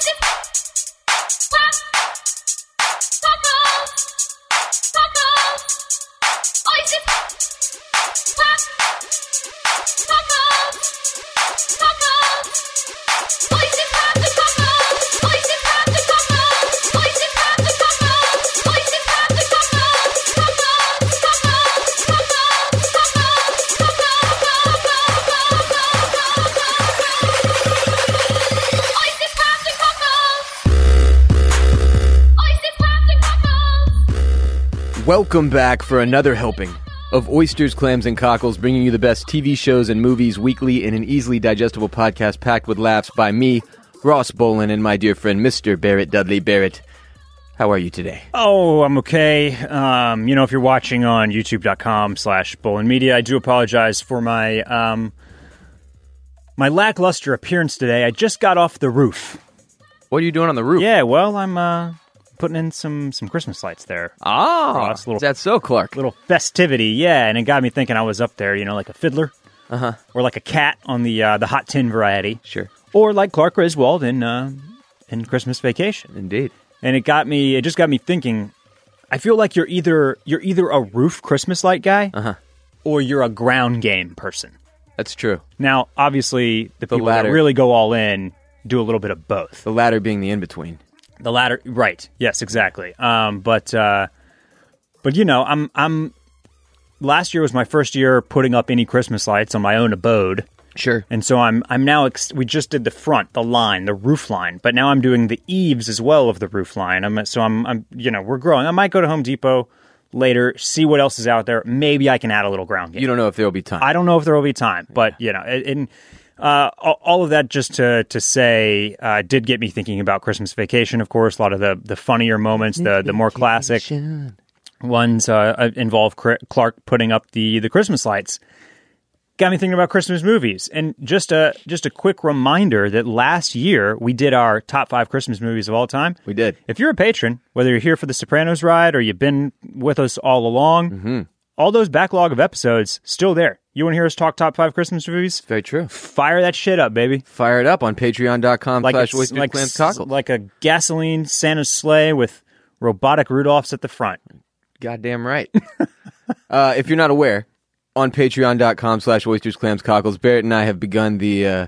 Bitch. Welcome back for another helping of oysters, clams, and cockles, bringing you the best TV shows and movies weekly in an easily digestible podcast packed with laughs by me, Ross Bolen, and my dear friend, Mr. Barrett Dudley Barrett. How are you today? Oh, I'm okay. Um, you know, if you're watching on youtube.com slash Bolen Media, I do apologize for my um, my lackluster appearance today. I just got off the roof. What are you doing on the roof? Yeah, well, I'm uh, putting in some some Christmas lights there. Ah, Ross, little- is that so, Clark? Little festivity, yeah, and it got me thinking I was up there, you know, like a fiddler, Uh huh. or like a cat on the uh, the hot tin variety, Sure. or like Clark Griswold in uh, in Christmas Vacation. Indeed. and it got me it just got me thinking i feel like you're either you're either a roof christmas light guy Uh-huh. or you're a ground game person That's true. now obviously the people that really go all in do a little bit of both The latter being the in between. The latter right yes exactly um but uh but you know i'm i'm last year was my first year putting up any christmas lights on my own abode Sure. and so I'm I'm now ex- we just did the front, the line, the roof line, but now I'm doing the eaves as well of the roof line. I'm so I'm I'm you know we're growing. I might go to Home Depot later, see what else is out there. Maybe I can add a little ground game. You don't know if there will be time. I don't know if there will be time, but you know, and uh, all of that just to to say uh, did get me thinking about Christmas Vacation. Of course, a lot of the the funnier moments, the the more classic ones uh, involve Clark putting up the the Christmas lights. Got me thinking about Christmas movies, and just a just a quick reminder that last year we did our top five Christmas movies of all time. We did. If you're a patron, whether you're here for the Sopranos ride or you've been with us all along, Mm-hmm. All those backlog of episodes still there. You want to hear us talk top five Christmas movies? Very true. Fire that shit up, baby! Fire it up on patreon.com Like slash it's oysters, like clams, s- cockles. like a gasoline Santa sleigh with robotic Rudolphs at the front. Goddamn right. uh, if you're not aware, on patreon.com slash oysters, clams, cockles, Barrett and I have begun the uh,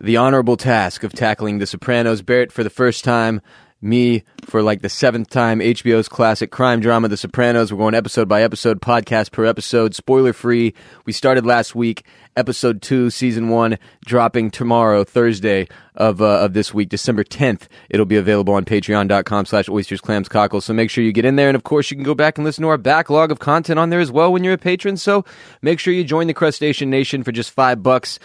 the honorable task of tackling The Sopranos. Barrett for the first time, me for like the seventh time, HBO's classic crime drama, The Sopranos. We're going episode by episode, podcast per episode, spoiler free. We started last week, episode two, season one, dropping tomorrow, Thursday of uh, of this week, December 10th. It'll be available on patreon.com slash oysters, clams, cockles. So make sure you get in there. And of course, you can go back and listen to our backlog of content on there as well when you're a patron. So make sure you join the Crustacean Nation for just five bucks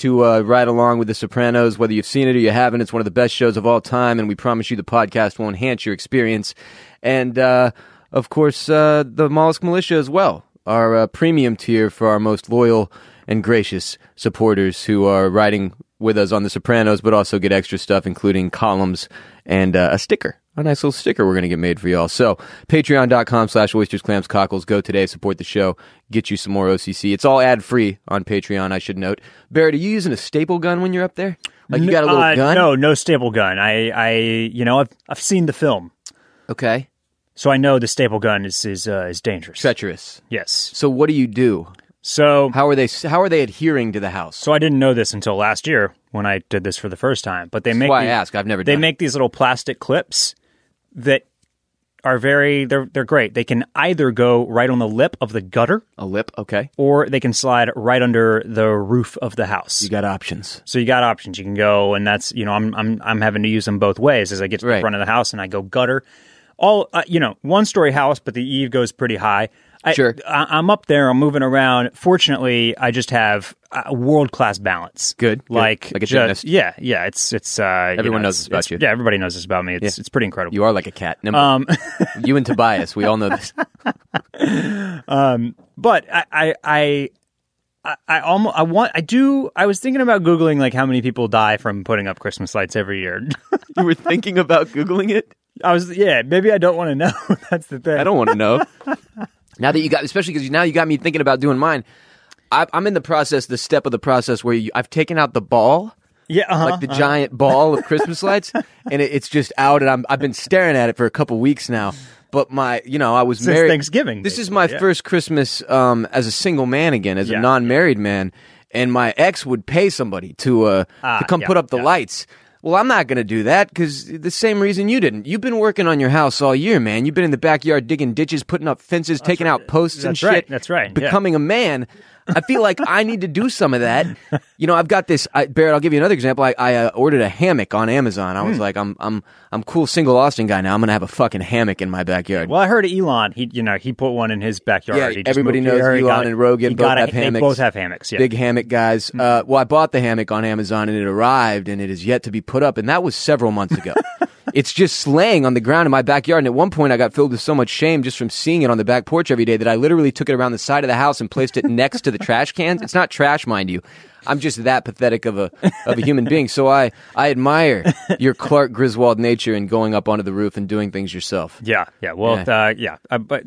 to uh, ride along with The Sopranos. Whether you've seen it or you haven't, it's one of the best shows of all time, and we promise you the podcast will enhance your experience. And uh, of course, uh, the Mollusk Militia as well, our premium tier for our most loyal and gracious supporters who are riding with us on The Sopranos, but also get extra stuff, including columns and uh, a sticker. A nice little sticker we're going to get made for y'all. So, patreon.com slash oysters, clams, cockles. Go today, support the show, get you some more OCC. It's all ad free on Patreon, I should note. Barrett, are you using a staple gun when you're up there? Like you got a little Uh, gun? No, no staple gun. I, I, you know, I've, I've seen the film, Okay. so I know the staple gun is is uh, is dangerous. Treacherous. Yes. So, what do you do? So, How are they? How are they adhering to the house? so I didn't know this until last year when I did this for the first time. But they That's make why I ask. I've never they it. make these little plastic clips that are very they're they're great. They can either go right on the lip of the gutter a lip. Okay. or they can slide right under the roof of the house. You got options. So you got options. You can go, and that's you know I'm I'm I'm having to use them both ways as I get to Right. the front of the house and I go gutter. All uh, you know, one story house, but the eave goes pretty high. I, Sure. I, I'm up there. I'm moving around. Fortunately, I just have a world class balance. Good, good. like Like a gymnast. Yeah, yeah. It's it's. Uh, you Everyone know, knows it's- this about you. Yeah, everybody knows this about me. It's it's pretty incredible. You are like a cat. Um, you and Tobias. We all know this. um, but I I. I I, I almost I want I do I was thinking about googling like how many people die from putting up Christmas lights every year. you were thinking about googling it. I was yeah maybe I don't want to know that's the thing I don't want to know. Now that you got, especially because now you got me thinking about doing mine. I, I'm in the process, the step of the process where you, I've taken out the ball Yeah, uh-huh, like the giant ball of Christmas lights, and it, it's just out, and I'm I've been staring at it for a couple weeks now. But my, you know, I was Since married. Thanksgiving, This is my yeah. first Christmas um, as a single man again, as Yeah. a non-married man, and my ex would pay somebody to uh, Ah, to come yeah, put up the lights. Well, I'm not going to do that because the same reason you didn't. You've been working on your house all year, man. You've been in the backyard digging ditches, putting up fences, taking out posts and That's shit. right, that's right, yeah. Becoming a man. I feel like I need to do some of that. You know, I've got this. I, Barrett, I'll give you another example. I, I uh, ordered a hammock on Amazon. I was Hmm. like, I'm, I'm, I'm cool single Austin guy now. I'm gonna have a fucking hammock in my backyard. Well, I heard Elon. He, you know, he put one in his backyard. Yeah, He just everybody moved knows here, he Elon got and Rogan he both got have it- They hammocks. both have hammocks. Yeah. Big hammock guys. Uh, well, I bought the hammock on Amazon and it arrived and it is yet to be put up, and that was several months ago. it's just laying on the ground in my backyard, and at one point I got filled with so much shame just from seeing it on the back porch every day that I literally took it around the side of the house and placed it next to the trash cans. It's not trash, mind you. I'm just that pathetic of a of a human being. So I I admire your Clark Griswold nature in going up onto the roof and doing things yourself. Yeah, yeah. Well, Yeah. Uh, yeah. Uh, but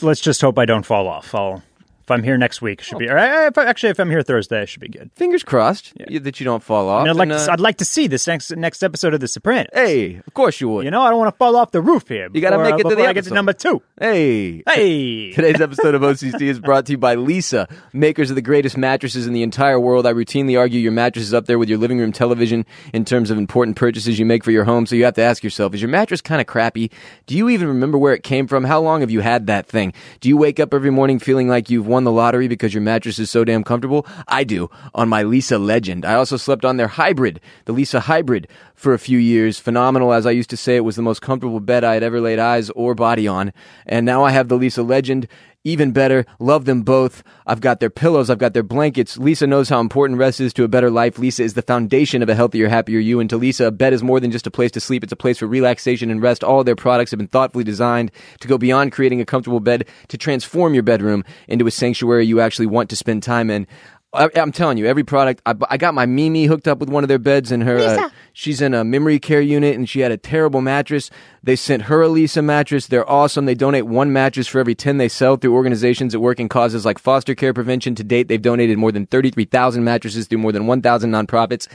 let's just hope I don't fall off. I'll if I'm here next week, it should be. Or, uh, if I, actually, if I'm here Thursday, it should be good. Fingers crossed you- that you don't fall off. I mean, I'd like and, to, uh, I'd like to see this next next episode of The Sopranos. hey, of course you would. You know, I don't want to fall off the roof here. You gotta before, make it to the before I get to number two. Hey. Hey, Today's episode of OCC is brought to you by Leesa, makers of the greatest mattresses in the entire world. I routinely argue your mattress is up there with your living room television in terms of important purchases you make for your home. So you have to ask yourself, is your mattress kind of crappy? Do you even remember where it came from? How long have you had that thing? Do you wake up every morning feeling like you've won the lottery because your mattress is so damn comfortable? I do on my Leesa Legend. I also slept on their hybrid, the Leesa Hybrid, for a few years. Phenomenal, as I used to say, it was the most comfortable bed I had ever laid eyes or body on. And now I have the Leesa Legend. Even better, love them both. I've got their pillows, I've got their blankets. Leesa knows how important rest is to a better life. Leesa is the foundation of a healthier, happier you. And to Leesa, a bed is more than just a place to sleep, it's a place for relaxation and rest. All of their products have been thoughtfully designed to go beyond creating a comfortable bed to transform your bedroom into a sanctuary you actually want to spend time in. I, I'm telling you, every product. I, I got my Mimi hooked up with one of their beds, and her uh, she's in a memory care unit, and she had a terrible mattress. They sent her a Leesa mattress. They're awesome. They donate one mattress for every ten they sell through organizations that work in causes like foster care prevention. To date, they've donated more than thirty-three thousand mattresses through more than one thousand nonprofits.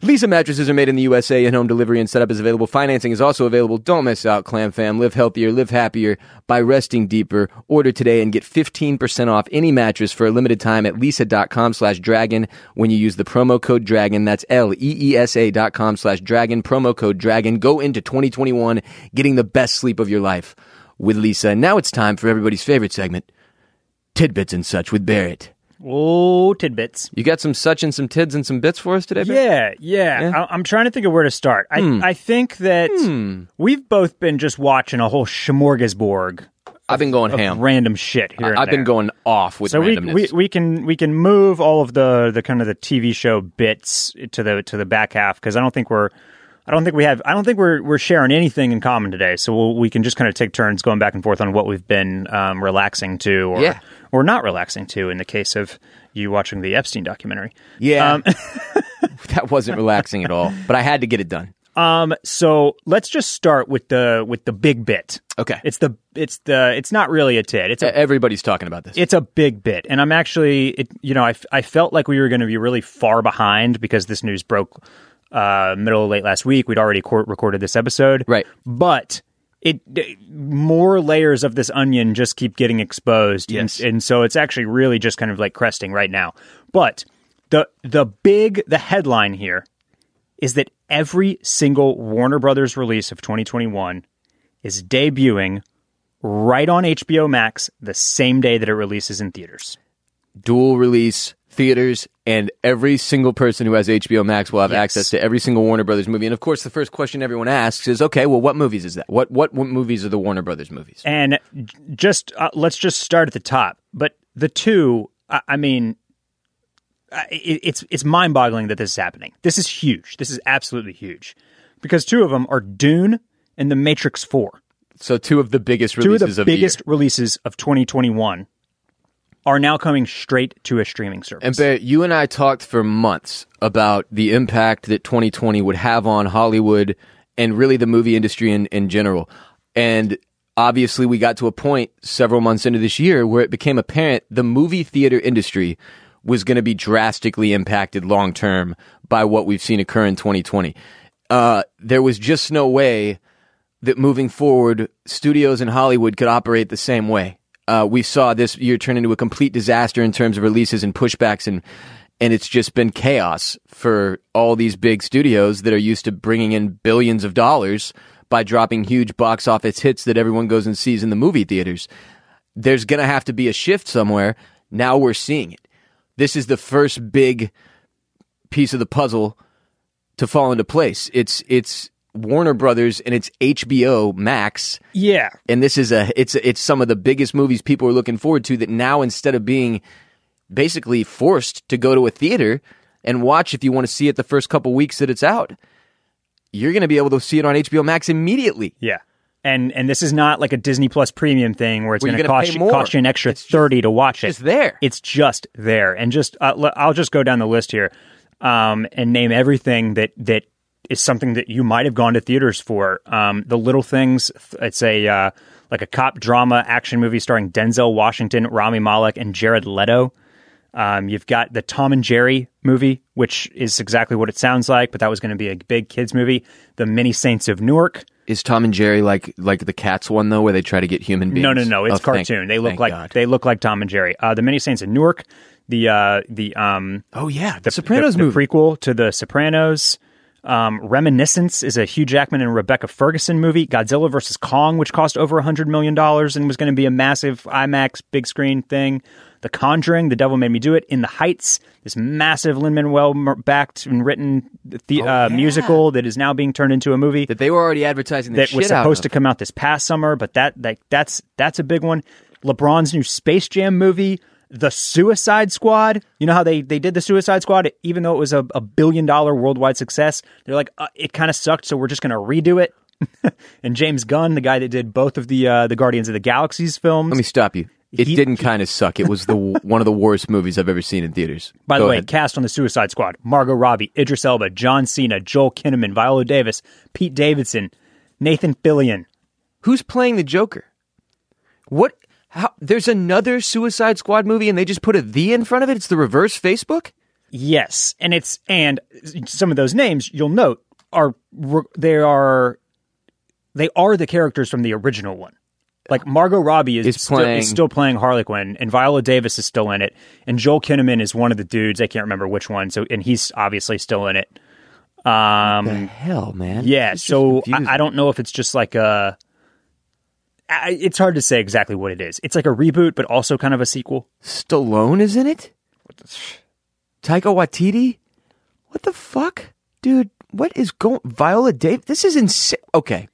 Leesa mattresses are made in the USA, and home delivery and setup is available. Financing is also available. Don't miss out, Clam Fam. Live healthier, live happier by resting deeper. Order today and get 15% off any mattress for a limited time at leesa.com slash dragon when you use the promo code dragon. That's L-E-E-S-A dot com slash dragon, promo code dragon. Go into 2021 getting the best sleep of your life with Leesa. And now it's time for everybody's favorite segment, Tidbits and Such with Barrett. oh tidbits. You got some such and some tids and some bits for us today, Barrett? Yeah, yeah. I, I'm trying to think of where to start. I, Hmm. I think that we've both been just watching a whole smorgasbord I've been going of ham. random shit here. I've been going off with So we, we we can we can move all of the the kind of the TV show bits to the to the back half because I don't think we're I don't think we have I don't think we're we're sharing anything in common today. So we'll, we can just kind of take turns going back and forth on what we've been um, relaxing to or Yeah. or not relaxing to. In the case of you watching the Epstein documentary, yeah, Um, that wasn't relaxing at all, but I had to get it done. Um, so let's just start with the with the big bit. Okay. It's the it's the it's not really a tit. It's a Everybody's talking about this. it's a big bit, and I'm actually it. You know, I, I felt like we were going to be really far behind because this news broke uh, middle of late last week. We'd already cor- recorded this episode, Right. But it d- more layers of this onion just keep getting exposed, Yes. and, and so it's actually really just kind of like cresting right now. But the the big the headline here is that every single Warner Brothers release of 2021 is debuting right on HBO Max the same day that it releases in theaters. Dual release theaters, and every single person who has HBO Max will have Yes. access to every single Warner Brothers movie. And of course, the first question everyone asks is, "Okay, well, what movies is that? What what, what movies are the Warner Brothers movies?" And just uh, let's just start at the top. But the two, I, I mean, it, it's it's mind boggling that this is happening. This is huge. This is absolutely huge because two of them are Dune and The Matrix Four. So, two of the biggest Two of releases the of biggest releases of 2021 are now coming straight to a streaming service. And Barrett, you and I talked for months about the impact that 2020 would have on Hollywood and really the movie industry in, in general. And obviously, we got to a point several months into this year where it became apparent the movie theater industry was going to be drastically impacted long term by what we've seen occur in 2020. Uh, there was just no way that moving forward, studios in Hollywood could operate the same way. Uh, we saw this year turn into a complete disaster in terms of releases and pushbacks, and and it's just been chaos for all these big studios that are used to bringing in billions of dollars by dropping huge box office hits that everyone goes and sees in the movie theaters. There's going to have to be a shift somewhere. Now we're seeing it. This is the first big piece of the puzzle to fall into place. It's it's Warner Brothers and it's HBO Max. Yeah. And this is a it's it's some of the biggest movies people are looking forward to that now instead of being basically forced to go to a theater and watch if you want to see it the first couple weeks that it's out, you're going to be able to see it on HBO Max immediately. Yeah. And and this is not like a Disney Plus premium thing where it's going to cost you, cost you an extra It's just- 30 to watch it. It's there. It's just there. And just uh, l- I'll just go down the list here um, and name everything that that is something that you might have gone to theaters for. Um, the Little Things. It's a uh, like a cop drama action movie starring Denzel Washington, Rami Malek, and Jared Leto. Um, you've got the Tom and Jerry movie, which is exactly what it sounds like, but that was going to be a big kids movie. The Many Saints of Newark. Is Tom and Jerry like like the Cats one though, where they try to get human beings? No, no, no. It's Oh, thank- cartoon. they look like God. they look like Tom and Jerry. Uh, the Many Saints of Newark. The uh, the um, Oh yeah, the, Sopranos the, the movie. prequel to The Sopranos. Um, Reminiscence is a Hugh Jackman and Rebecca Ferguson movie. Godzilla vs. Kong, which cost over $100 million and was going to be a massive IMAX big screen thing. The Conjuring, The Devil Made Me Do It. In the Heights, this massive Lin Manuel backed and written the, uh, Oh, yeah. musical that is now being turned into a movie that they were already advertising the that shit was out supposed to come out this past summer, but that like that's that's a big one. LeBron's new Space Jam movie, The Suicide Squad. You know how they they did the Suicide Squad, even though it was a, a billion dollar worldwide success. They're like, uh, it kind of sucked, so we're just going to redo it. and James Gunn, the guy that did both of the uh, the Guardians of the Galaxies films, Let me stop you. It He- didn't kind of suck. It was the one of the worst movies I've ever seen in theaters. By the way, ahead. cast on the Suicide Squad: Margot Robbie, Idris Elba, John Cena, Joel Kinnaman, Viola Davis, Pete Davidson, Nathan Fillion. who's playing the Joker? What? How? There's another Suicide Squad movie, and they just put a "the" in front of it. It's the reverse Facebook. Yes, and it's and some of those names you'll note are they are they are the characters from the original one. Like Margot Robbie is, Is still, playing- is still playing Harley Quinn, and Viola Davis is still in it, and Joel Kinnaman is one of the dudes. I can't remember which one. So, and he's obviously still in it. Um, the hell, man. yeah. It's So. I, I don't know if it's just like a. I, it's hard to say exactly what it is. It's like a reboot, but also kind of a sequel. Stallone is in it. Taika Waititi. What the fuck, dude? What is going? Viola Davis. This is insane. Okay,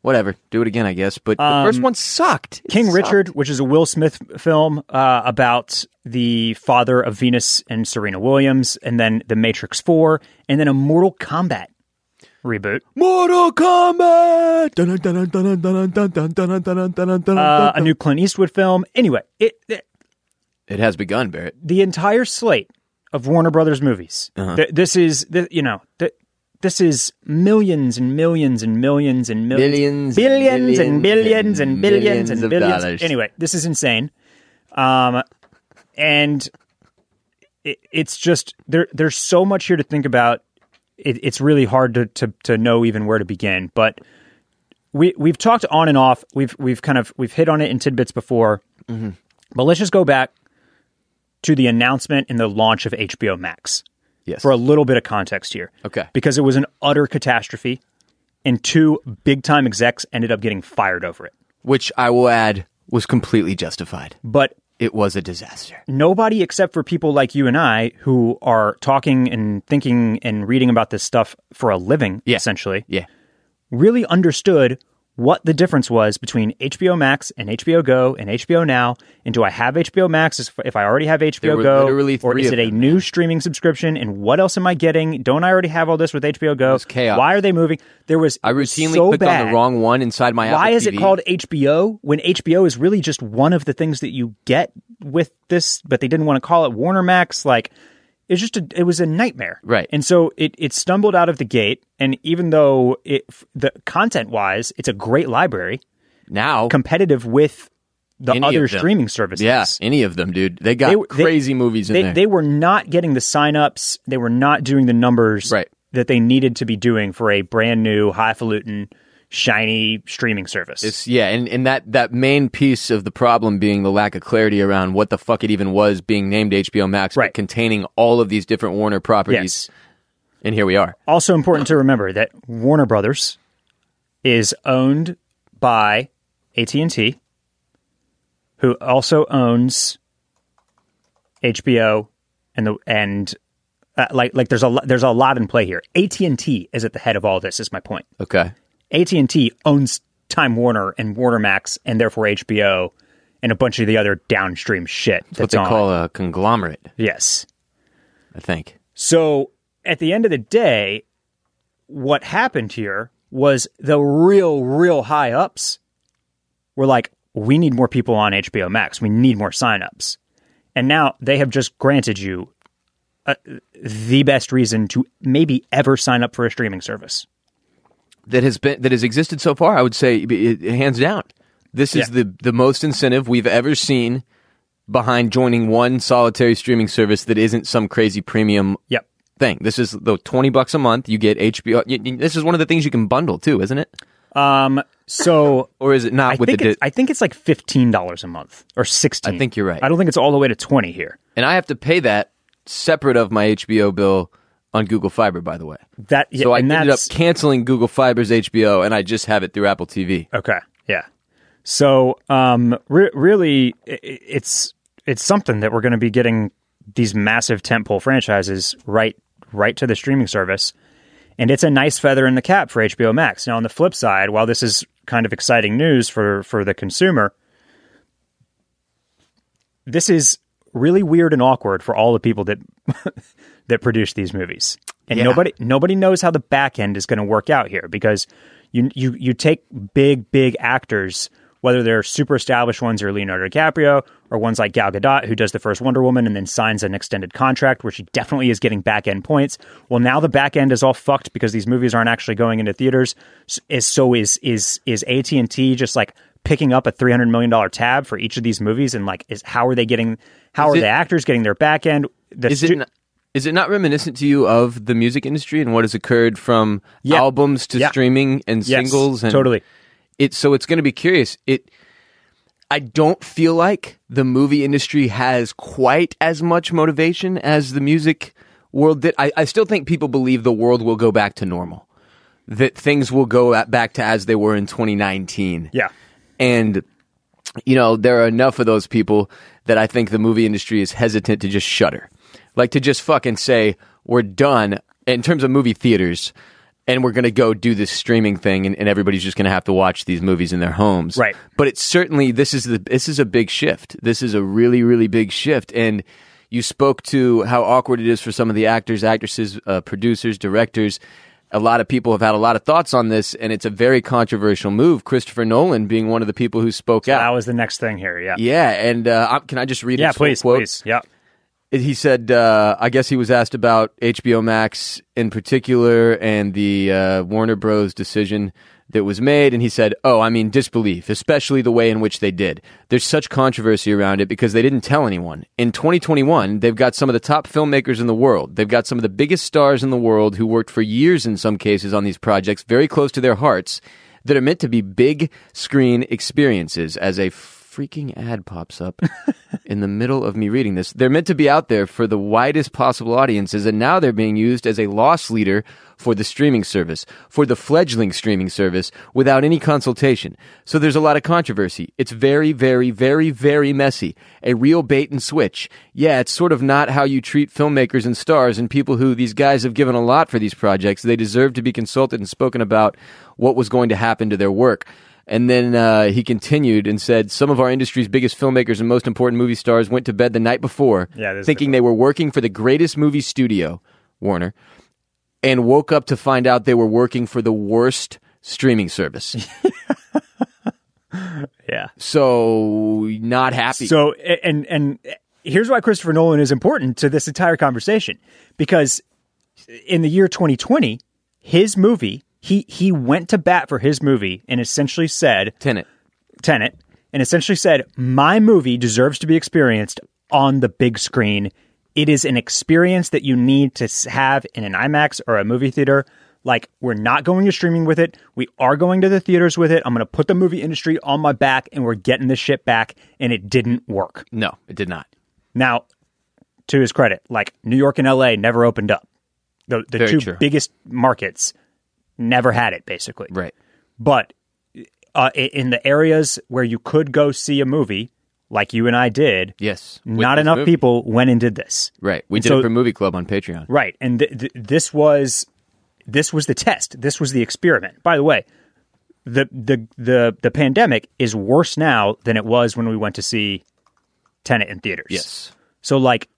whatever. Do it again, I guess. But the first one sucked. It King sucked. Richard, which is a Will Smith film uh, about the father of Venus and Serena Williams, and then The Matrix 4, and then a Mortal Kombat reboot. Mortal Kombat! A new Clint Eastwood film. Anyway, it, it, it has begun, Barrett. The entire slate of Warner Brothers movies. Uh-huh. Th- this is, th- you know, th- this is millions and millions and millions and millions, billions, billions and billions and billions and billions. And Anyway, this is insane. Um, and it, it's just there. There's so much here to think about. It, it's really hard to, to to know even where to begin. But we we've talked on and off. We've we've kind of we've hit on it in tidbits before. Mm-hmm. But let's just go back to the announcement and the launch of HBO Max Yes. for a little bit of context here. Okay. Because it was an utter catastrophe, and two big time execs ended up getting fired over it. Which I will add was completely justified. But It was a disaster. nobody except for people like you and I who are talking and thinking and reading about this stuff for a living, Yeah. essentially, Yeah. really understood what the difference was between HBO Max and HBO Go and HBO Now. And do I have HBO Max if- I already have HBO Go? Or is it a them. new streaming subscription? And what else am I getting? Don't I already have all this with HBO Go? Why are they moving? There was I routinely so clicked bad. on the wrong one inside my Why is it called HBO when HBO is really just one of the things that you get with this, but they didn't want to call it Warner Max? Like, it's just a, it was a nightmare, Right. And so it it stumbled out of the gate, and even though it the content wise, it's a great library, now? competitive with the Any other streaming services. Yeah, any of them, dude. They got They- they- crazy movies in they, there. they were not getting the signups. They were not doing the numbers Right. that they needed to be doing for a brand new, highfalutin, shiny streaming service. It's yeah, and, and that that main piece of the problem being the lack of clarity around what the fuck it even was being named HBO Max, but Right. containing all of these different Warner properties. yes. And here we are. Also important to remember that Warner Brothers is owned by AT&T, who also owns HBO and the and uh, like like there's a there's a lot in play here. AT&T is at the head of all this is my point. Okay. AT&T owns Time Warner and Warner Max and therefore HBO and a bunch of the other downstream shit What that's they on. call a conglomerate, yes. I think. So at the end of the day, what happened here was the real, real high ups were like, we need more people on HBO Max. We need more signups. And now they have just granted you uh, the best reason to maybe ever sign up for a streaming service. That has been that has existed so far, I would say it, hands down. This is Yeah. the the most incentive we've ever seen behind joining one solitary streaming service that isn't some crazy premium Yep. thing. This is the 20 bucks a month, you get HBO. This is one of the things you can bundle too, isn't it? Um, so Or is it not I with the it's, I think it's like $15 a month or 16 I think you're right. I don't think it's all the way to 20 here. And I have to pay that separate of my HBO bill on Google Fiber, by the way. That So I ended up canceling Google Fiber's HBO, and I just have it through Apple TV. Okay. Yeah. So, um, re- really, it's it's something that we're going to be getting these massive tentpole franchises right right to the streaming service, and it's a nice feather in the cap for HBO Max. Now, on the flip side, while this is kind of exciting news for for the consumer, this is really weird and awkward for all the people that that produce these movies. And Yeah. nobody nobody knows how the back end is going to work out here because you you you take big big actors whether they're super established ones or Leonardo DiCaprio or ones like Gal Gadot who does the first Wonder Woman and then signs an extended contract where she definitely is getting back end points. Well, now the back end is all fucked because these movies aren't actually going into theaters. Is so is is is AT and T just like picking up a three hundred million dollar tab for each of these movies and like is how are they getting how Is are it- the actors getting their back end? The Is stu- it is it not reminiscent to you of the music industry and what has occurred from Yeah. albums to Yeah. streaming and Yes, singles? And totally. It so it's going to be curious. It. I don't feel like the movie industry has quite as much motivation as the music world did. I, I still think people believe the world will go back to normal, that things will go at, back to as they were in 2019. Yeah. And, you know, there are enough of those people that I think the movie industry is hesitant to just shutter. Like to just fucking say, we're done in terms of movie theaters and we're going to go do this streaming thing and, and everybody's just going to have to watch these movies in their homes. Right. But it's certainly, this is the, this is a big shift. This is a really, really big shift. And you spoke to how awkward it is for some of the actors, actresses, uh, producers, directors. A lot of people have had a lot of thoughts on this, and it's a very controversial move. Christopher Nolan being one of the people who spoke out. That was the next thing here. Yeah. Yeah, and uh, can I just read? Yeah, please, quote? please. Yeah. He said, uh, I guess he was asked about HBO Max in particular and the uh, Warner Bros. decision that was made, and he said, "Oh, I mean disbelief, especially the way in which they did. There's such controversy around it because they didn't tell anyone. In 2021, they've got some of the top filmmakers in the world. They've got some of the biggest stars in the world who worked for years in some cases on these projects, very close to their hearts, that are meant to be big screen experiences." As a freaking ad pops up in the middle of me reading this. They're meant to be out there for the widest possible audiences, and now they're being used as a loss leader for the streaming service, for the fledgling streaming service, without any consultation. So there's a lot of controversy. It's very, very, very, very messy. A real bait and switch. Yeah, it's sort of not how you treat filmmakers and stars and people who these guys have given a lot for these projects. They deserve to be consulted and spoken about what was going to happen to their work. And then uh, he continued and said, Some of our industry's biggest filmmakers and most important movie stars went to bed the night before Yeah, thinking they were working for the greatest movie studio, Warner, and woke up to find out they were working for the worst streaming service. Yeah. so, not happy. So and and here's why Christopher Nolan is important to this entire conversation because in the year 2020, his movie he he went to bat for his movie and essentially said Tenet. Tenet and essentially said, My movie deserves to be experienced on the big screen. It is an experience that you need to have in an IMAX or a movie theater. Like, we're not going to streaming with it. We are going to the theaters with it. I'm going to put the movie industry on my back and we're getting this shit back. And it didn't work. No, it did not. Now, to his credit, like New York and LA never opened up. The, the Very two true. biggest markets never had it, basically. Right. But uh, in the areas where you could go see a movie, like you and I did, Yes. Not enough movie. people went and did this. Right. We did So- it for Movie Club on Patreon. Right, and th- th- this was this was the test. This was the experiment. By the way, the the the the pandemic is worse now than it was when we went to see Tenet in theaters. Yes. So like,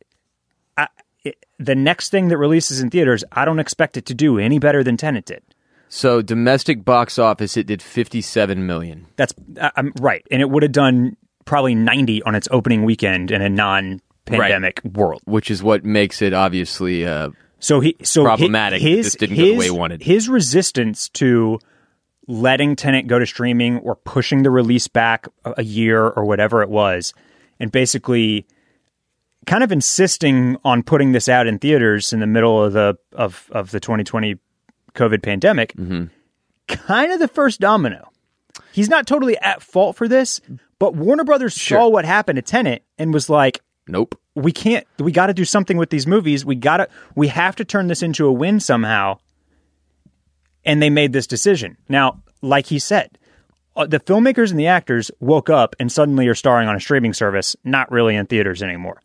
I, it, the next thing that releases in theaters, I don't expect it to do any better than Tenet did. So domestic box office, it did 57 million. That's I'm right, and it would have done probably 90 on its opening weekend in a non-pandemic world. which is what makes it obviously uh, So he so Problematic His this didn't go the his, way he wanted. His resistance to letting Tenet go to streaming or pushing the release back a a year or whatever it was, and basically kind of insisting on putting this out in theaters in the middle of the of of the 2020 COVID pandemic. Mm-hmm. Kind of the first domino. He's not totally at fault for this, but Warner Brothers saw what happened to Tenet and was like, nope. we can't we got to do something with these movies we got to we have to turn this into a win somehow and they made this decision now like he said uh, the filmmakers and the actors woke up and suddenly are starring on a streaming service not really in theaters anymore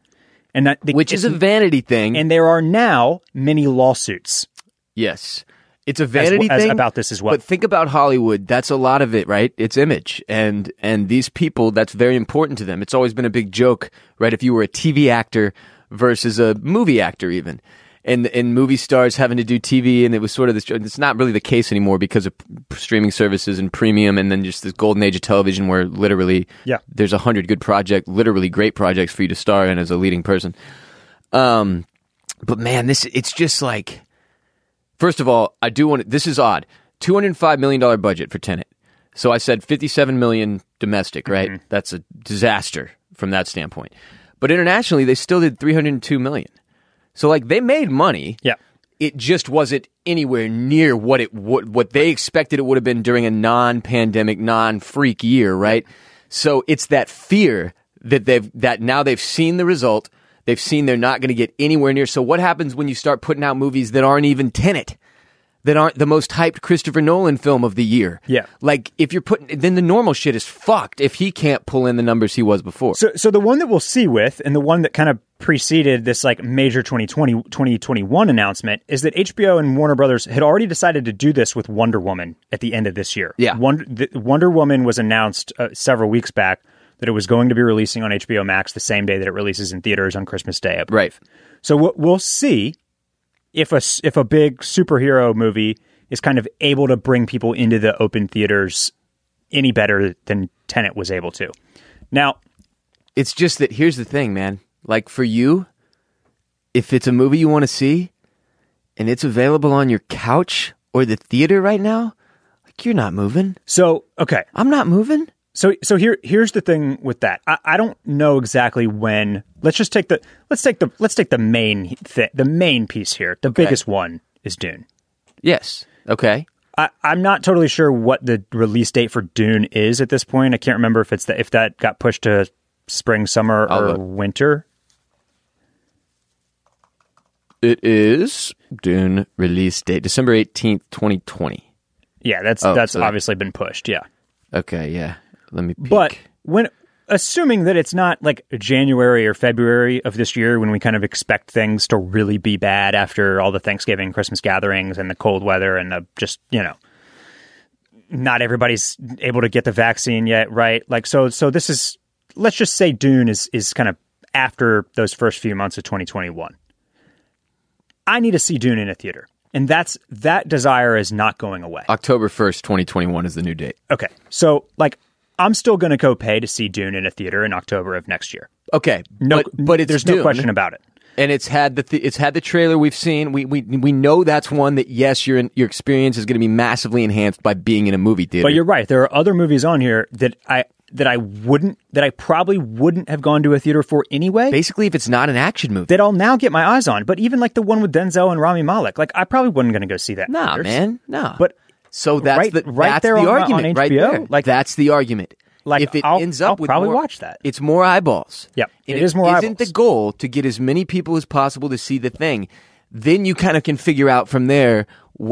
and that the, Which is a vanity thing. and there are now many lawsuits yes. It's a vanity as- thing about this as well. But think about Hollywood. That's a lot of it, right? It's image, and and these people. That's very important to them. It's always been a big joke, right? If you were a TV actor versus a movie actor, even, and and movie stars having to do TV, and it was sort of this. It's not really the case anymore because of streaming services and premium, and then just this golden age of television where literally, Yeah. there's a hundred good project, literally great projects for you to star in as a leading person. Um, but man, this it's just like. First of all, I do want to, this is odd. $205 million budget for Tenet. So I said 57 million domestic, right? Mm-hmm. That's a disaster from that standpoint. But internationally, they still did 302 million. So like they made money. yeah It just wasn't anywhere near what it what, what they expected it would have been during a non-pandemic, non-freak year, right? So it's that fear that they've that now they've seen the result. They've seen they're not going to get anywhere near. So what happens when you start putting out movies that aren't even Tenet? That aren't the most hyped Christopher Nolan film of the year. Yeah. Like if you're putting then the normal shit is fucked if he can't pull in the numbers he was before. So, so the one that we'll see with, and the one that kind of preceded this like major 2020, 2021 announcement is that HBO and Warner Brothers had already decided to do this with Wonder Woman at the end of this year. Yeah. Wonder, the, Wonder Woman was announced uh, several weeks back that it was going to be releasing on HBO Max the same day that it releases in theaters on Christmas Day. Right. So we'll, we'll see if a if a big superhero movie is kind of able to bring people into the open theaters any better than Tenet was able to. Now, It's just that here's the thing, man. Like for you, if it's a movie you want to see and it's available on your couch or the theater right now, like you're not moving. so okay, I'm not moving. So so here here's the thing with that. I, I don't know exactly when. Let's just take the let's take the let's take the main thi- the main piece here. The biggest one is Dune. Yes. Okay. I, I'm not totally sure what the release date for Dune is at this point. I can't remember if it's the, if that got pushed to spring, summer, I'll or look. winter. It is Dune release date December 18th, 2020. Yeah, that's Oh, that's so that- obviously been pushed. Yeah, Okay, yeah. Let me peek. but when assuming that it's not like January or February of this year when we kind of expect things to really be bad after all the Thanksgiving, Christmas gatherings and the cold weather and the just, you know, not everybody's able to get the vaccine yet, right? Like so so this is let's just say Dune is is kind of after those first few months of 2021. I need to see Dune in a theater. And that's that desire is not going away. October 1st, 2021 is the new date. Okay. So like I'm still going to go pay to see Dune in a theater in October of next year. Okay. No, but, but it's there's Dune. no question about it. and it's had the th- it's had the trailer we've seen. We we we know that's one that yes, your your experience is going to be massively enhanced by being in a movie theater. But you're right. There are other movies on here that I that I wouldn't that I probably wouldn't have gone to a theater for anyway. Basically, if it's not an action movie, that I'll now get my eyes on. But even like the one with Denzel and Rami Malek, like I probably wasn't going to go see that. nah, theaters. man, nah. But so that's right- the right that's there the on- on argument right there. like- that's the argument. Like, if it I'll- ends up I'll with probably more- watch that. It's more eyeballs. Yep, and it is more eyeballs. Isn't eyeballs. the goal to get as many people as possible to see the thing? Then you kind of can figure out from there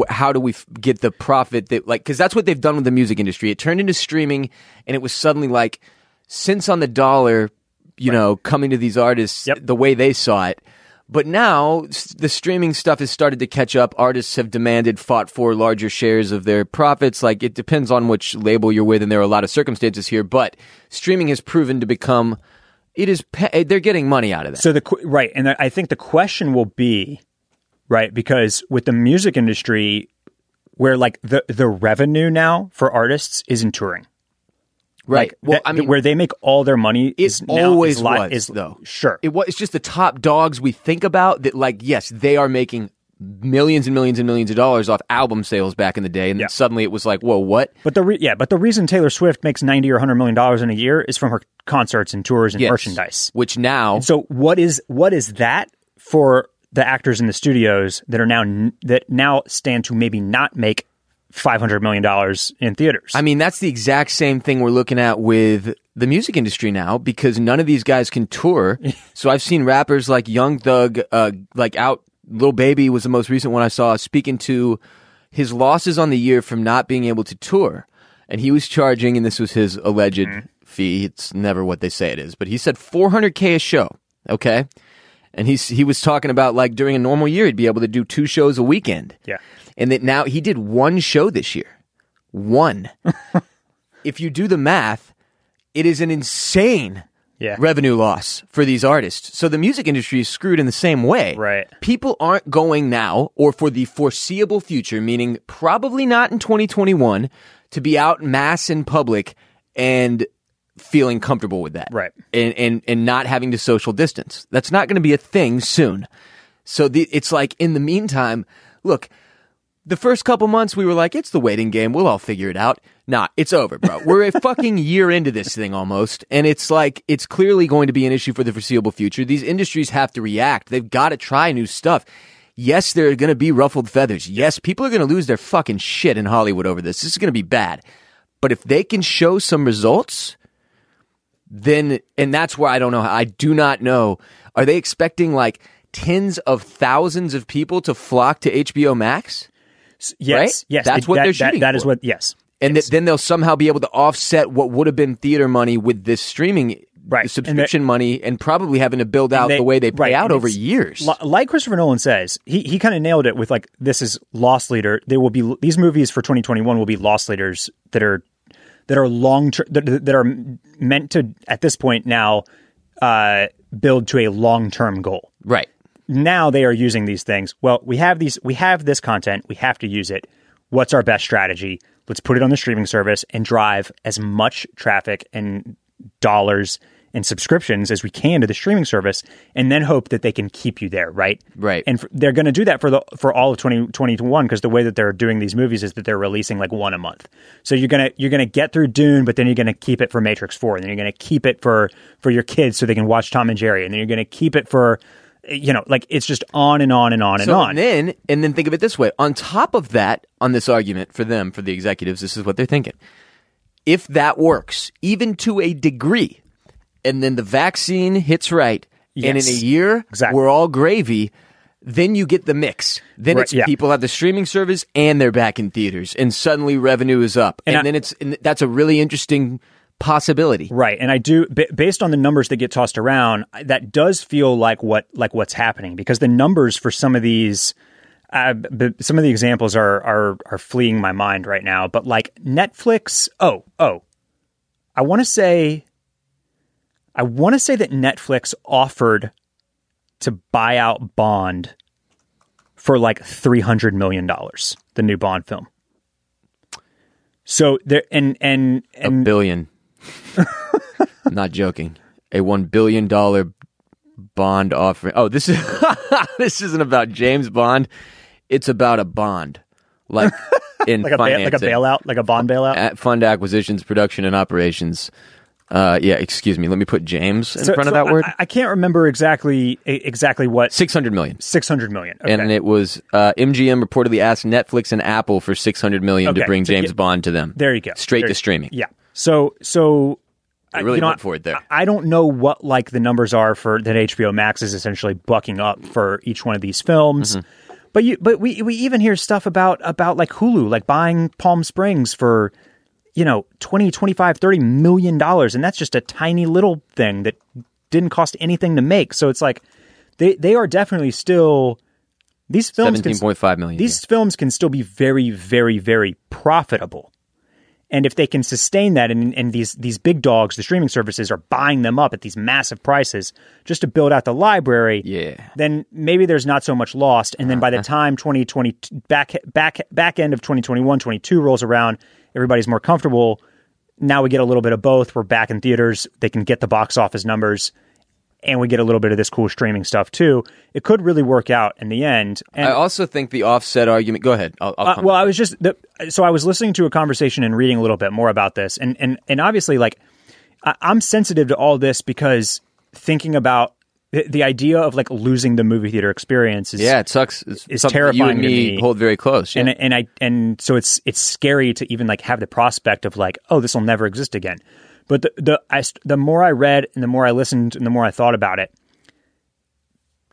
how do we f- get the profit that like because that's what they've done with the music industry. It turned into streaming, and it was suddenly like cents on the dollar. You know, coming to these artists Yep. the way they saw it. But now the streaming stuff has started to catch up. Artists have demanded, fought for larger shares of their profits. Like it depends on which label you're with, and there are a lot of circumstances here. But streaming has proven to become, it is pe- eh, they're getting money out of that. So the right, and I think the question will be right because with the music industry, where like the the revenue now for artists is in touring, right? Like, well, that- I mean, where they make all their money is always is was is, though. Sure, it was. It's just the top dogs we think about that. Like, yes, they are making millions and millions and millions of dollars off album sales back in the day, and Yeah. then suddenly it was like, whoa, what? But the re- yeah, but the reason Taylor Swift makes ninety or hundred million dollars in a year is from her concerts and tours and Yes. merchandise. Which now, So what is what is that for the actors in the studios that are now that now stand to maybe not make five hundred million dollars in theaters? I mean, that's the exact same thing we're looking at with the music industry now because none of these guys can tour. so I've seen rappers like Young Thug, uh, like out, Lil Baby was the most recent one I saw speaking to his losses on the year from not being able to tour. And he was charging, and this was his alleged fee. It's never what they say it is, but he said 400K a show. Okay. And he's, he was talking about like during a normal year, he'd be able to do two shows a weekend yeah. and that now he did one show this year. One. if you do the math, it is an insane Yeah. revenue loss for these artists. So the music industry is screwed in the same way. Right. People aren't going now or for the foreseeable future, meaning probably not in 2021, to be out in mass in public and feeling comfortable with that. Right. And and and not having to social distance. That's not going to be a thing soon. So the, it's like in the meantime, look, the first couple months we were like, it's the waiting game. We'll all figure it out. Nah, it's over, bro. We're a fucking year into this thing almost. And it's like, it's clearly going to be an issue for the foreseeable future. These industries have to react. They've got to try new stuff. Yes, there are going to be ruffled feathers. Yes, people are going to lose their fucking shit in Hollywood over this. This is going to be bad. But if they can show some results, then, and that's where I don't know. I do not know. Are they expecting like tens of thousands of people to flock to HBO Max? Yes. Right? Yes. That's it- what that- they're that- shooting That is what. Yes. and Yes. that then they'll somehow be able to offset what would have been theater money with this streaming Right. And subscription money and probably having to build out they- the way they pay right, out and over years. Like Christopher Nolan says, he he kind of nailed it with like this is loss leader. There will be these movies for 2021 will be loss leaders that are that are long term that, that are meant to at this point now uh, build to a long term goal. right. Now they are using these things. Well, we have these we have this content. We have to use it. What's our best strategy? Let's put it on the streaming service and drive as much traffic and dollars and subscriptions as we can to the streaming service, and then hope that they can keep you there, right? Right. And f- they're going to do that for the for all of 2021 because the way that they're doing these movies is that they're releasing like one a month. So you're gonna you're gonna get through Dune, but then you're gonna keep it for Matrix Four, and then you're gonna keep it for for your kids so they can watch Tom and Jerry, and then you're gonna keep it for you know like it's just on and on and on and So on. and then and then think of it this way. On top of that, on this argument for them, for the executives, this is what they're thinking. If that works, even to a degree, and then the vaccine hits right, and in a year Exactly. we're all gravy, then you get the mix. Then Right, it's yeah. people have the streaming service and they're back in theaters, and suddenly revenue is up, and, And I- then it's and that's a really interesting possibility. Right, and I do ba- based on the numbers that get tossed around, that does feel like what like what's happening because the numbers for some of these, uh, b- some of the examples are are are fleeing my mind right now. But like Netflix, oh oh, I want to say, I want to say that Netflix offered to buy out Bond for like three hundred million dollars, the new Bond film. So there and and A and billion. I'm not joking. A one billion dollar bond offering. Oh, this is this isn't about James Bond. It's about a bond, like in like a ba- like a bailout, like a bond bailout. At fund acquisitions, production, and operations. Uh, yeah, excuse me. Let me put James in So- front of so that word. I, I can't remember exactly exactly what Six hundred million. six hundred million. Okay. And it was uh, MGM reportedly asked Netflix and Apple for six hundred million to bring so James Bond to them. there you go. Straight There to streaming. Yeah. So so I- really you know, went for it there. I I don't know what like the numbers are for that HBO Max is essentially bucking up for each one of these films. Mm-hmm. But you but we we even hear stuff about about like Hulu like buying Palm Springs for you know 20 25 30 million dollars and that's just a tiny little thing that didn't cost anything to make. So it's like they they are definitely still these films can, Seventeen point five million. these films can still be very, very, very profitable. And if they can sustain that, and, and these these big dogs, the streaming services, are buying them up at these massive prices just to build out the library, Yeah. then maybe there's not so much lost. And then by Uh-huh. the time 2020 back back back end of 2021, 22 rolls around, everybody's more comfortable. Now we get a little bit of both. We're back in theaters. They can get the box office numbers, and we get a little bit of this cool streaming stuff too. It could really work out in the end. And I also think the offset argument. Go ahead. I'll, I'll uh, well, I was just the, so I was listening to a conversation and reading a little bit more about this, and and and obviously, like I, I'm sensitive to all this because thinking about the, the idea of like losing the movie theater experience is yeah, it sucks. It's something that You terrifying and to me, me. hold very close. Yeah. and and I and so it's it's scary to even like have the prospect of like oh this will never exist again. But the the I, the more I read and the more I listened and the more I thought about it,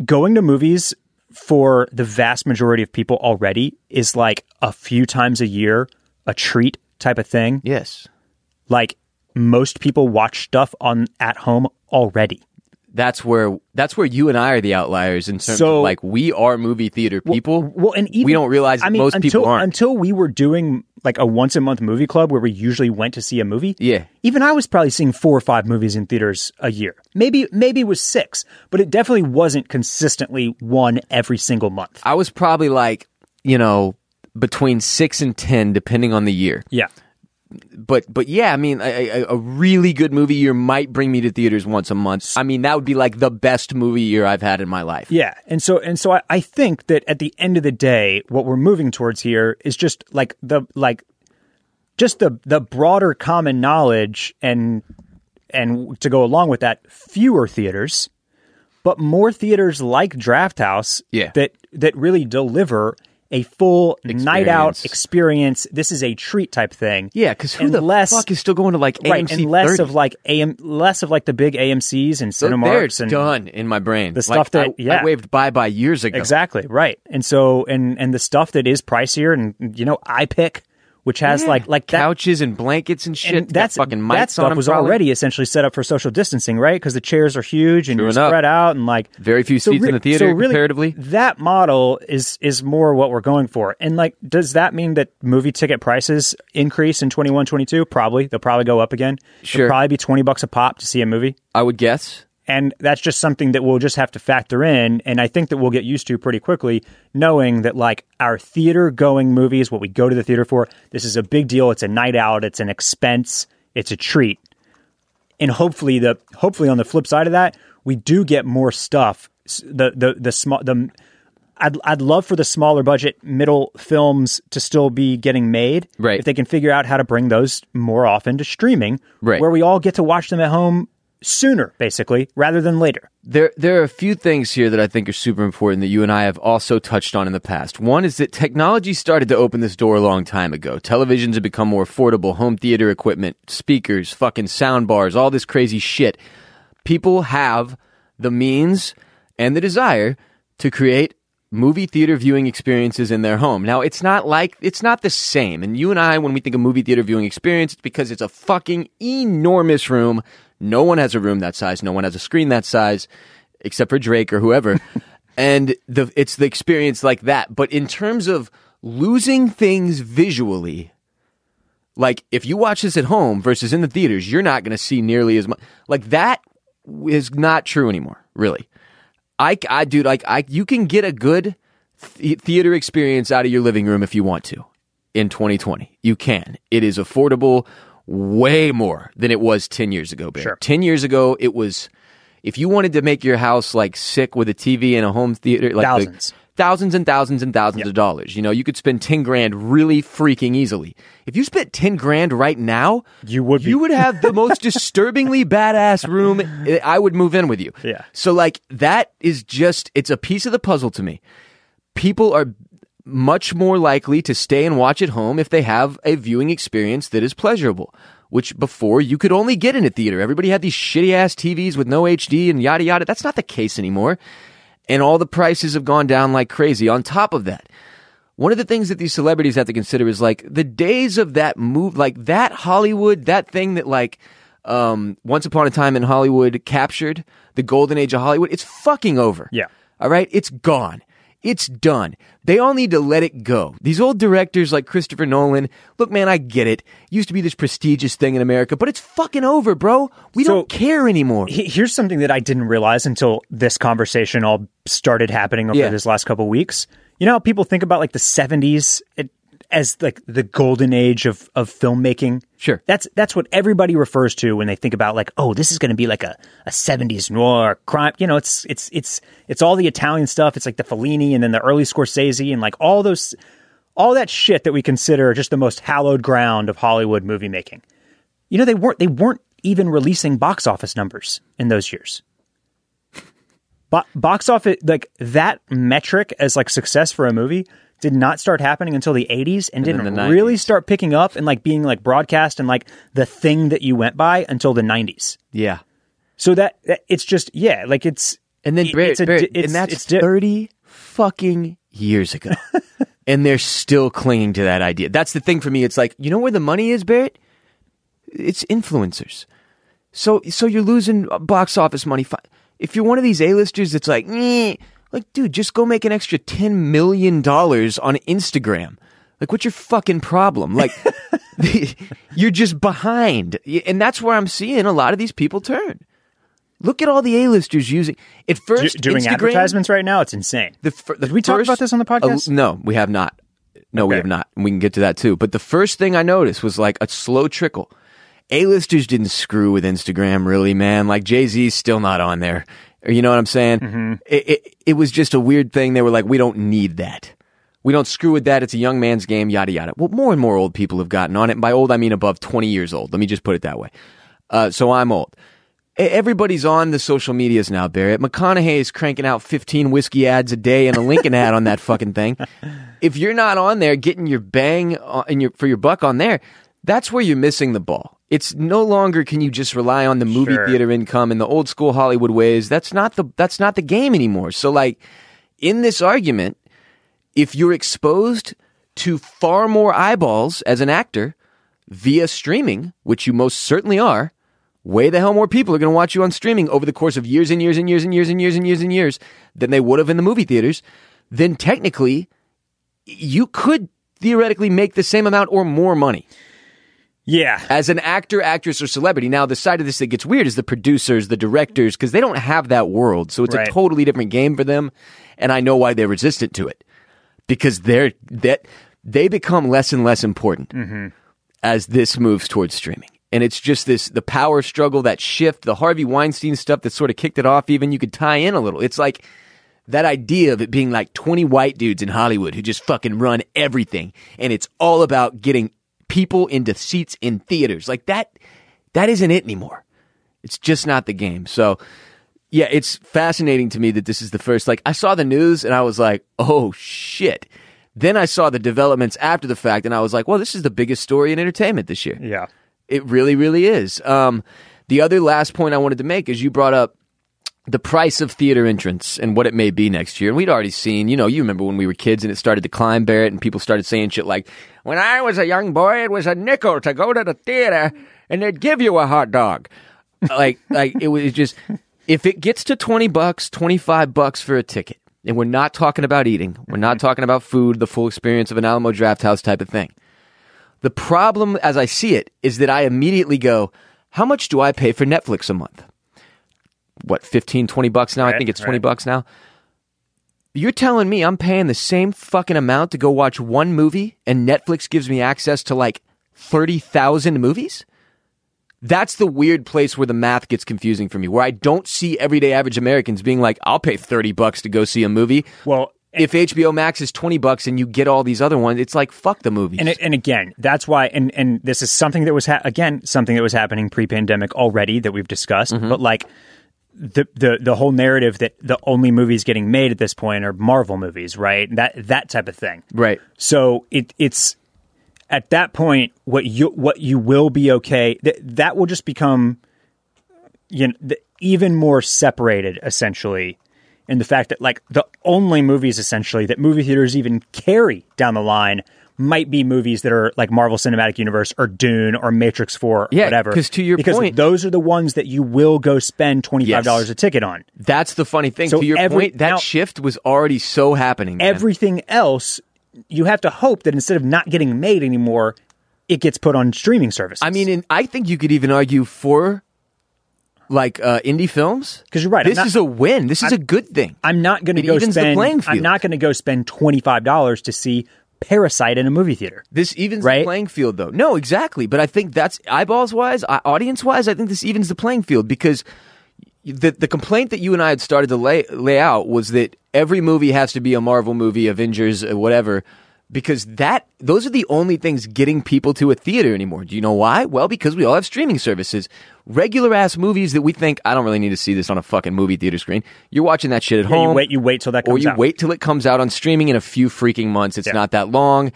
going to movies for the vast majority of people already is like a few times a year a treat type of thing. yes. Like most people watch stuff on at home already. That's where that's where you and I are the outliers in terms So- of like we are movie theater people. Well, and even we don't realize I mean, most until, people aren't. Until we were doing like a once a month movie club where we usually went to see a movie. Yeah. Even I was probably seeing four or five movies in theaters a year. Maybe maybe it was six, but it definitely wasn't consistently one every single month. I was probably like you know between six and ten depending on the year. Yeah. But but yeah, I mean, a, a, a really good movie year might bring me to theaters once a month. I mean, that would be like the best movie year I've had in my life. Yeah, and so and so I, I think that at the end of the day, what we're moving towards here is just like the like just the the broader common knowledge and and to go along with that, fewer theaters, but more theaters like Drafthouse Yeah. that that really deliver a full night out Experience. experience. This is a treat type thing. Yeah, because who And the less- fuck is still going to like Right, AMC and less 30? of like AM, less of like the big AMC's and So there Cinemarks it's and done in my brain. The Like, stuff that- I, yeah. I waved bye bye years ago. Exactly right, and so and and the stuff that is pricier, and you know, iPic, which has Yeah. like like that, couches and blankets and shit. and that's fucking mics that on stuff them. was probably. already essentially set up for social distancing, right? Because the chairs are huge and True you're enough. spread out, and like Very few so seats in the theater so really, comparatively. That model is is more what we're going for, and like, does that mean that movie ticket prices increase in 21, 22? Probably, they'll probably go up again. Sure. It'll probably be twenty bucks a pop to see a movie. I would guess. And that's just something that we'll just have to factor in. And I think that we'll get used to pretty quickly, knowing that like our theater going movies, what we go to the theater for, this is a big deal. It's a night out. It's an expense. It's a treat. And hopefully the hopefully on the flip side of that, we do get more stuff. The the the small the I'd I'd love for the smaller budget middle films to still be getting made. Right. If they can figure out how to bring those more often to streaming, Right. where we all get to watch them at home sooner, basically, rather than later. There, there are a few things here that I think are super important that you and I have also touched on in the past. One is that technology started to open this door a long time ago. Televisions have become more affordable, home theater equipment, speakers, fucking sound bars, all this crazy shit. People have the means and the desire to create movie theater viewing experiences in their home. Now, it's not like, it's not the same. And you and I, when we think of movie theater viewing experience, it's because it's a fucking enormous room. No one has a room that size. No one has a screen that size, except for Drake or whoever. and the, it's the experience like that. But in terms of losing things visually, like if you watch this at home versus in the theaters, you're not going to see nearly as much. Like that is not true anymore, really. I, I dude, like I, you can get a good th- theater experience out of your living room if you want to in 2020. You can. It is affordable way more than it was 10 years ago, Barry. Sure. 10 years ago, it was, if you wanted to make your house like sick with a TV and a home theater, like the- Thousands. thousands and thousands and thousands of dollars. You know, you could spend 10 grand really freaking easily. If you spent 10 grand right now, You would be- you would have the most disturbingly badass room. I would move in with you. Yeah. So like that is just it's a piece of the puzzle to me. People are much more likely to stay and watch at home if they have a viewing experience that is pleasurable. Which before you could only get in a theater. Everybody had these shitty ass TVs with no HD and yada yada. That's not the case anymore. And all the prices have gone down like crazy. On top of that, one of the things that these celebrities have to consider is like the days of that move, like that Hollywood, that thing that like um, Once Upon a Time in Hollywood captured the golden age of Hollywood. It's fucking over. Yeah. All right. It's gone. It's done. They all need to let it go. These old directors like Christopher Nolan, look, man, I get it. Used to be this prestigious thing in America, but it's fucking over, bro. We So- don't care anymore. He- Here's something that I didn't realize until this conversation all started happening over Yeah. this last couple weeks. You know how people think about like the 70s it, as like the golden age of, of filmmaking? Sure. That's that's what everybody refers to when they think about like, oh, this is going to be like a, a 70s noir crime. You know, it's it's it's it's all the Italian stuff. It's like the Fellini and then the early Scorsese and like all those all that shit that we consider just the most hallowed ground of Hollywood movie making. You know, they weren't they weren't even releasing box office numbers in those years. Bo- box office like that metric as like success for a movie did not start happening until the 80s and, then didn't really start picking up and like being like broadcast and like the thing that you went by until the 90s. yeah. So that, that it's just yeah, like it's And then Barrett, it's a Barrett, it's- and that's it's di- thirty fucking years ago, and they're still clinging to that idea. That's the thing for me. It's like you know where the money is, Barrett. It's influencers. So so you're losing uh, box office money. If you're one of these A-listers, that's like, "Nyeh," like, dude, just go make an extra ten million dollars on Instagram. Like, what's your fucking problem? Like, you're just behind, and that's where I'm seeing a lot of these people turn. Look at all the A-listers using at do- first doing Instagram, advertisements right now. It's insane. The, the Did we talk first- about this on the podcast? Uh, no, we have not. No, we have not. And we can get to that too. But the first thing I noticed was like a slow trickle. A-listers didn't screw with Instagram, really, man. Like Jay Z's still not on there. Or You know what I'm saying? Mm-hmm. It, it, it was just a weird thing. They were like, we don't need that. We don't screw with that. It's a young man's game, yada, yada. Well, more and more old people have gotten on it. And by old, I mean above 20 years old. Let me just put it that way. Uh, so I'm old. Everybody's on the social medias now, Barrett. McConaughey is cranking out 15 whiskey ads a day and a Lincoln ad on that fucking thing. If you're not on there getting your bang on, in your, for your buck on there, that's where you're missing the ball. It's no longer can you just rely on the movie Sure. theater income and the old school Hollywood ways. That's not the that's not the game anymore. So like in this argument, if you're exposed to far more eyeballs as an actor via streaming, which you most certainly are, way the hell more people are going to watch you on streaming over the course of years and years and years and years and years and years and years than they would have in the movie theaters, then technically you could theoretically make the same amount or more money Yeah. as an actor, actress, or celebrity. Now, the side of this that gets weird is the producers, the directors, because they don't have that world. So it's Right. a totally different game for them. And I know why they're resistant to it because they're that they become less and less important mm-hmm. as this moves towards streaming. And it's just this the power struggle, that shift, the Harvey Weinstein stuff that sort of kicked it off. Even you could tie in a little. It's like that idea of it being like 20 white dudes in Hollywood who just fucking run everything. And it's all about getting people into seats in theaters. Like that, that isn't it anymore. It's just not the game. So, yeah, it's fascinating to me that this is the first. Like, I saw the news and I was like, oh shit. Then I saw the developments after the fact and I was like, well, this is the biggest story in entertainment this year. Yeah. It really, really is. Um, the other last point I wanted to make is you brought up the price of theater entrance and what it may be next year. And we'd already seen, you know, you remember when we were kids and it started to climb, Barrett, and people started saying shit like, when I was a young boy, it was a nickel to go to the theater and they'd give you a hot dog. like, like it was just, if it gets to 20 bucks, 25 bucks for a ticket, and we're not talking about eating, we're not mm-hmm. talking about food, the full experience of an Alamo Drafthouse type of thing. The problem, as I see it, is that I immediately go, how much do I pay for Netflix a month? What, 15, 20 bucks now? I think it's 20 right. bucks now. You're telling me I'm paying the same fucking amount to go watch one movie and Netflix gives me access to like 30,000 movies? That's the weird place where the math gets confusing for me, where I don't see everyday average Americans being like, I'll pay 30 bucks to go see a movie. Well, if HBO Max is twenty bucks and you get all these other ones, it's like fuck the movies. And and again, that's why. And and this is something that was ha- again something that was happening pre-pandemic already that we've discussed. Mm-hmm. But like the the the whole narrative that the only movies getting made at this point are Marvel movies, right? That that type of thing. right. So it it's at that point what you what you will be okay that that will just become you know the, even more separated essentially in the fact that like the only movies essentially that movie theaters even carry down the line might be movies that are like Marvel Cinematic Universe or Dune or Matrix 4 Yeah, whatever 'cause to your because point- those are the ones that you will go spend $25 Yes. a ticket on That's the funny thing. So to your every- point, that now- shift was already so happening. man. everything else you have to hope that instead of not getting made anymore it gets put on streaming services I mean, and I think you could even argue for like uh, indie films 'Cause you're right, This not- is a win. This is a good thing. I'm not going to go spend. I'm not going to go spend twenty five dollars to see Parasite in a movie theater. This evens Right? the playing field, though. No, exactly. But I think that's eyeballs wise, audience wise. I think this evens the playing field because the the complaint that you and I had started to lay lay out was that every movie has to be a Marvel movie, Avengers, uh, whatever. Because that those are the only things getting people to a theater anymore. Do you know why? Well, because we all have streaming services. Regular ass movies that we think I don't really need to see this on a fucking movie theater screen. You're watching that shit at Yeah, home you wait. You wait till that or you out. wait till it comes out on streaming in a few freaking months. It's Yeah. not that long.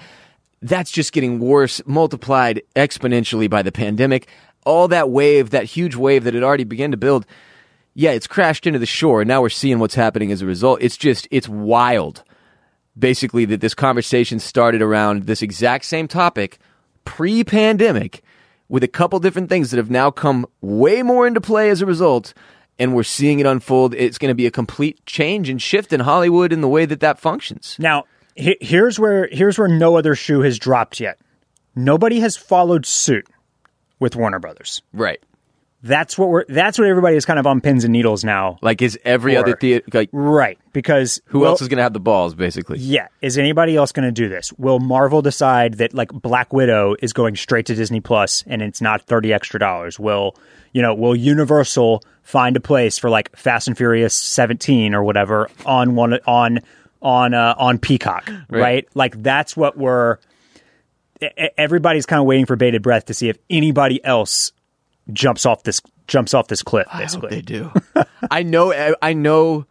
That's just getting worse, multiplied exponentially by the pandemic. All that wave, that huge wave that had already begun to build, yeah, it's crashed into the shore. And now we're seeing what's happening as a result. It's just, it's wild. Basically, that this conversation started around this exact same topic pre pandemic with a couple different things that have now come way more into play as a result. And we're seeing it unfold. It's going to be a complete change and shift in Hollywood in the way that that functions. Now, he- here's where here's where no other shoe has dropped yet. Nobody has followed suit with Warner Brothers. Right. That's what we're. That's what everybody is kind of on pins and needles now. Like, is every Or- other theater, like, Right, because who well, else is going to have the balls, basically? Yeah, is anybody else going to do this? Will Marvel decide that like Black Widow is going straight to Disney Plus and it's not thirty extra dollars? Will you know? Will Universal find a place for like Fast and Furious seventeen or whatever on one on on uh, on Peacock? Right. Right. like that's what we're. Everybody's kind of waiting for bated breath to see if anybody else jumps off this jumps off this cliff. Basically, They do. I know. I know.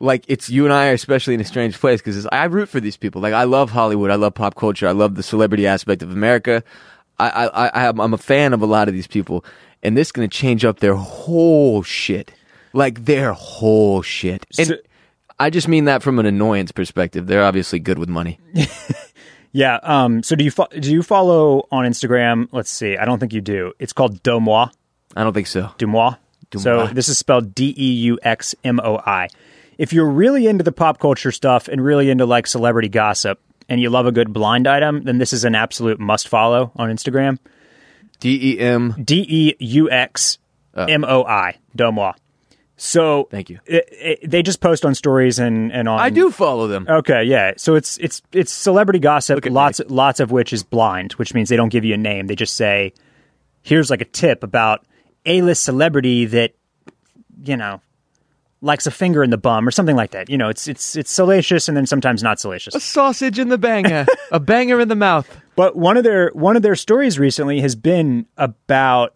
Like it's you and I are especially in a strange place because I root for these people. Like I love Hollywood. I love pop culture. I love the celebrity aspect of America. I, I, I I'm a fan of a lot of these people, and this is going to change up their whole shit. Like their whole shit. And So- I just mean that from an annoyance perspective. They're obviously good with money. Yeah. Um. So do you fo- do you follow on Instagram? Let's see. I don't think you do. It's called DeuxMoi. I don't think so. DeuxMoi. So this is spelled D E U X M O I. If you're really into the pop culture stuff and really into like celebrity gossip and you love a good blind item, then this is an absolute must follow on Instagram. D E M. D E U X M O I. DeuxMoi. So Thank you. it- it- they just post on stories and and on I do follow them. Okay, yeah. So it's it's it's celebrity gossip. at Lots lots of which is blind, which means they don't give you a name. They just say, "Here's like a tip about a list celebrity that you know likes a finger in the bum or something like that." You know, it's it's it's salacious and then sometimes not salacious. A sausage in the banger. a banger in the mouth. But one of their one of their stories recently has been about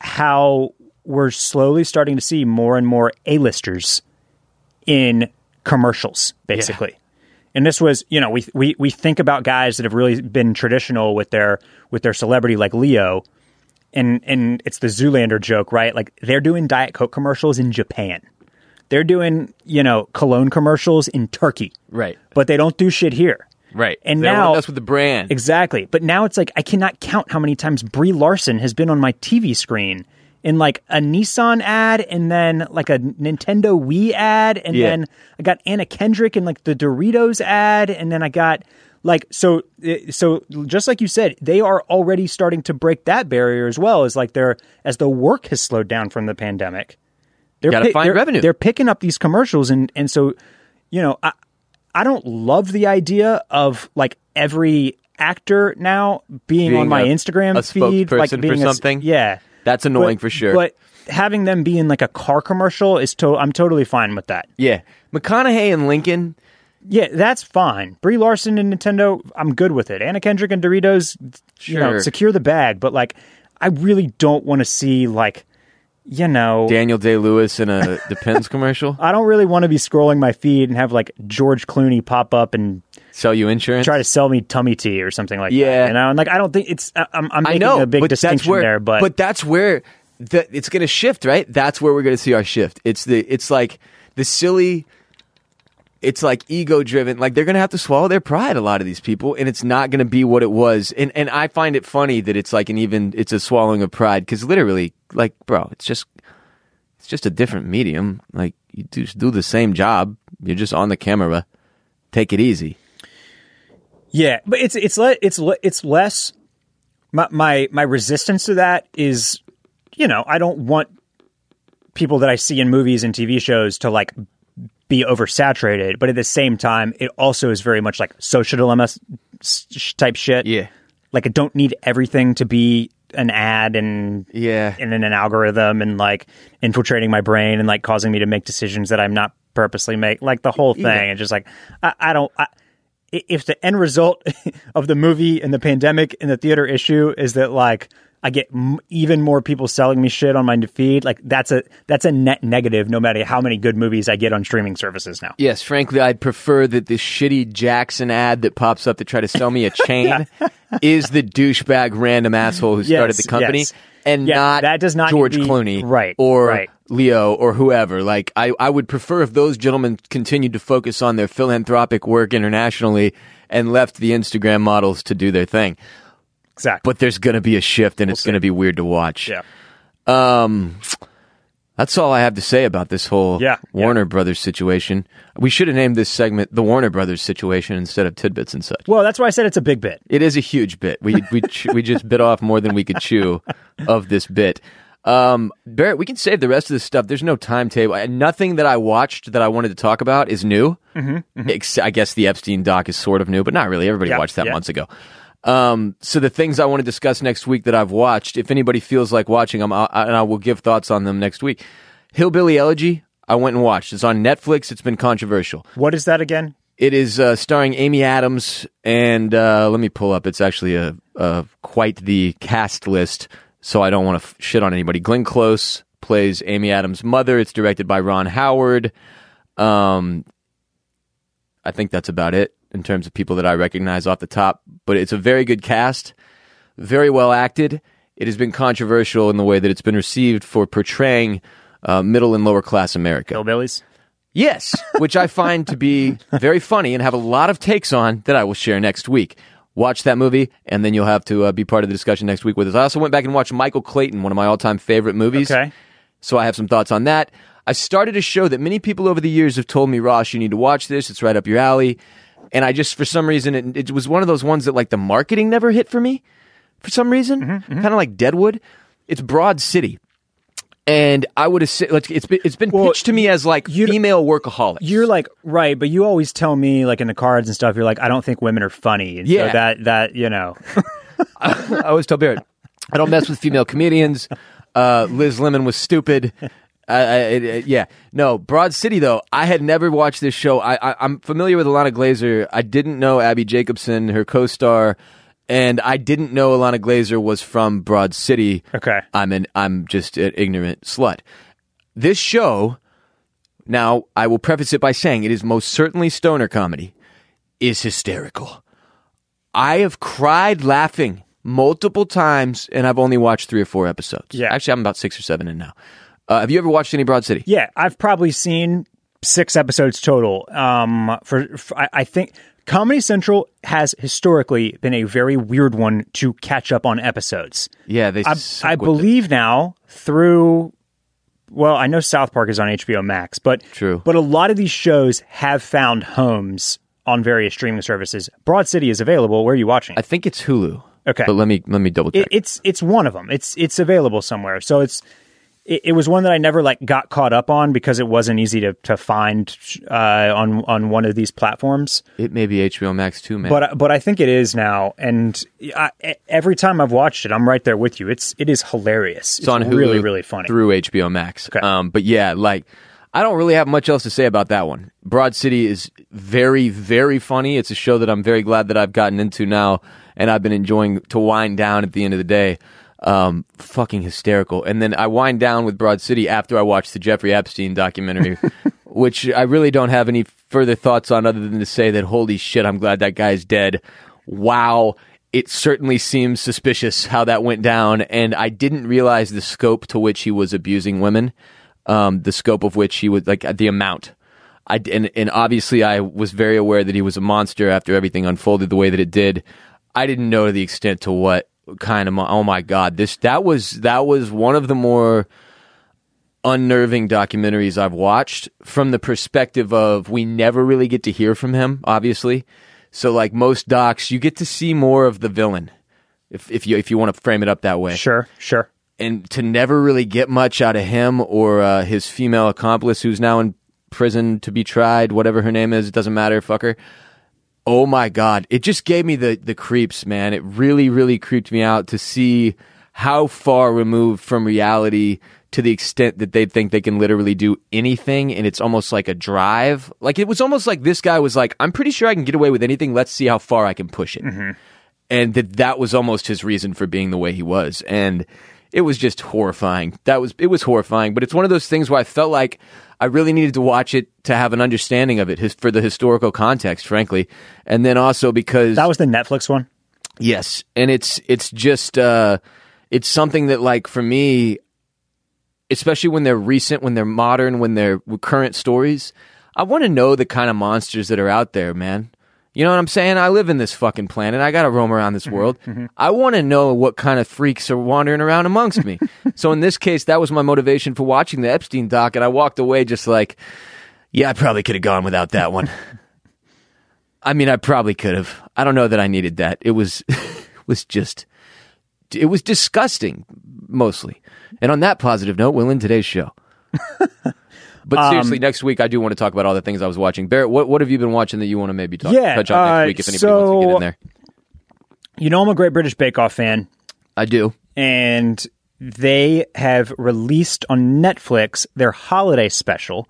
how we're slowly starting to see more and more A-listers in commercials, basically. And this was, you know, we we we think about guys that have really been traditional with their with their celebrity like Leo, and and it's the Zoolander joke, right? Like they're doing Diet Coke commercials in Japan. They're doing, you know, cologne commercials in Turkey. Right. But they don't do shit here. Right. And They now wanna with the brand. Exactly. But now it's like I cannot count how many times Brie Larson has been on my TV screen in like a Nissan ad and then like a Nintendo Wii ad and Yeah. then I got Anna Kendrick in like the Doritos ad and then I got like so eh, so just like you said they are already starting to break that barrier as well as like they're as the work has slowed down from the pandemic they're Gotta find they're, revenue. they're picking up these commercials and and so you know I I don't love the idea of like every actor now being, Being on my a- Instagram a feed like being a something? yeah That's annoying But- for sure. but having them be in like a car commercial is to I'm totally fine with that Yeah, McConaughey and Lincoln. yeah, that's fine. Brie Larson and Nintendo, I'm good with it. Anna Kendrick and Doritos, you know, secure the bag. But like, I really don't want to see like, you know, Daniel Day Lewis in a Depends commercial. I don't really want to be scrolling my feed and have like George Clooney pop up and Sell you insurance. try to sell me tummy tea or something like Yeah. that. You know, and like I don't think it's. I'm, I'm making know a big but that's distinction where, there, but, that's where the, it's going to shift, right? That's where we're going to see our shift. It's the it's like the silly. It's like ego driven. Like they're going to have to swallow their pride. A lot of these people, and it's not going to be what it was. And and I find it funny that it's like an even. It's a swallowing of pride because literally, like, bro, it's just it's just a different medium. Like you do do the same job. You're just on the camera. Take it easy. Yeah, but it's it's le- it's le- it's less. My my my resistance to that is, you know, I don't want people that I see in movies and TV shows to like be oversaturated, but at the same time, it also is very much like social dilemma type shit. Yeah. like I don't need everything to be an ad and Yeah. and in an algorithm and like infiltrating my brain and like causing me to make decisions that I'm not purposely make like the whole thing Yeah. and just like I, I don't i- if the end result of the movie and the pandemic and the theater issue is that like I get m- even more people selling me shit on my feed like that's a that's a net negative no matter how many good movies I get on streaming services now Yes, frankly, I'd prefer that this shitty Jackson ad that pops up to try to sell me a chain is the douchebag random asshole who started Yes, the company, yes. and Yeah, not that does not George be- Clooney, right, or right. Leo, or whoever. Like, I, I would prefer if those gentlemen continued to focus on their philanthropic work internationally and left the Instagram models to do their thing. exactly But there's going to be a shift, and it's going to be weird to watch. yeah Um, that's all I have to say about this whole Yeah, Warner Brothers situation. We should have named this segment the Warner Brothers situation instead of tidbits and such. well that's why I said it's a big bit It is a huge bit. We we ch- we just bit off more than we could chew of this bit. Um, Barrett, we can save the rest of this stuff. There's no timetable. Nothing that I watched that I wanted to talk about is new. Mm-hmm, Ex- I guess the Epstein doc is sort of new, but not really. Everybody Yeah, watched that yeah. months ago. Um, so the things I want to discuss next week that I've watched, if anybody feels like watching them, I, and I will give thoughts on them next week. Hillbilly Elegy, I went and watched. It's on Netflix. It's been controversial. what is that again It is uh, starring Amy Adams, and uh, let me pull up. It's actually a, a quite the cast list, so I don't want to f- shit on anybody. Glenn Close plays Amy Adams' mother. It's directed by Ron Howard. Um, I think that's about it in terms of people that I recognize off the top. But it's a very good cast, very well acted. It has been controversial in the way that it's been received for portraying uh, middle and lower class America. hillbillies Yes, which I find to be very funny and have a lot of takes on that I will share next week. Watch that movie, and then you'll have to uh, be part of the discussion next week with us. I also went back and watched Michael Clayton, one of my all-time favorite movies. Okay. So I have some thoughts on that. I started a show that many people over the years have told me, Ross, you need to watch this. It's right up your alley. And I just, for some reason, it, it was one of those ones that like the marketing never hit for me. For some reason, Mm-hmm, kind of like Deadwood. It's Broad City. And I would have said, like, it's been, it's been Well, pitched to me as like female workaholics. You're like right, but you always tell me like in the cards and stuff. You're like, I don't think women are funny. And Yeah. so that that you know, I always tell Barrett, I don't mess with female comedians. Uh, Liz Lemon was stupid. Uh, I, I- yeah, no. Broad City though, I had never watched this show. I, I, I'm familiar with Ilana Glazer. I didn't know Abby Jacobson, her co-star, and I didn't know Ilana Glazer was from Broad City. Okay. I'm an I'm just an ignorant slut. This show, now I will preface it by saying it is most certainly stoner comedy, is hysterical. I have cried laughing multiple times, and I've only watched three or four episodes. Yeah. actually, I'm about six or seven in now. Uh, have you ever watched any Broad City? yeah, I've probably seen six episodes total. Um, for, for I, I think Comedy Central has historically been a very weird one to catch up on episodes. Yeah, they. I, I it. believe now through. Well, I know South Park is on HBO Max, but True. But a lot of these shows have found homes on various streaming services. Broad City is available. Where are you watching? I think it's Hulu. Okay. but let me let me double check. it, it's it's one of them. It's it's available somewhere. So it's it, it was one that I never like got caught up on because it wasn't easy to to find uh, on on one of these platforms. it may be HBO Max too, man. But but I think it is now, and I, every time I've watched it, I'm right there with you. It's it is hilarious. It's, It's on Hulu really really funny. through HBO Max. Okay. Um, but yeah, like I don't really have much else to say about that one. Broad City is very, very funny. It's a show that I'm very glad that I've gotten into now, and I've been enjoying to wind down at the end of the day. Um, fucking hysterical. And then I wind down with Broad City after I watch the Jeffrey Epstein documentary, which I really don't have any further thoughts on other than to say that holy shit, I'm glad that guy's dead. Wow. It certainly seems suspicious how that went down, and I didn't realize the scope to which he was abusing women um, the scope of which he was like the amount. I and and obviously I was very aware that he was a monster after everything unfolded the way that it did. I didn't know the extent to what kind of oh my god this that was that was one of the more unnerving documentaries I've watched from the perspective of we never really get to hear from him obviously so like most docs you get to see more of the villain if if you if you want to frame it up that way Sure, sure. and to never really get much out of him or uh, his female accomplice who's now in prison to be tried, whatever her name is, it doesn't matter, fucker. Oh my god, it just gave me the the creeps, man. It really really creeped me out to see how far removed from reality to the extent that they think they can literally do anything and it's almost like a drive. Like it was almost like this guy was like, I'm pretty sure I can get away with anything. Let's see how far I can push it. Mm-hmm. And that that was almost his reason for being the way he was. And it was just horrifying. That was it was horrifying, but it's one of those things where I felt like I really needed to watch it to have an understanding of it his, for the historical context, frankly, and then also because That was the Netflix one. yes, and it's it's just uh, it's something that like for me, especially when they're recent, when they're modern, when they're current stories, I want to know the kind of monsters that are out there, man. You know what I'm saying? I live in this fucking planet. I got to roam around this mm-hmm. world. Mm-hmm. I want to know what kind of freaks are wandering around amongst me. so in this case, that was my motivation for watching the Epstein doc, and I walked away just like, yeah, I probably could have gone without that one. I mean, I probably could have. I don't know that I needed that. It was was just it was disgusting mostly. And on that positive note, we'll end today's show. But Um, seriously, next week I do want to talk about all the things I was watching. Barrett, what what have you been watching that you want to maybe talk Yeah, touch on uh, next week if anybody wants to get in there? You know, I'm a great British Bake Off fan, I do. and they have released on Netflix their holiday special,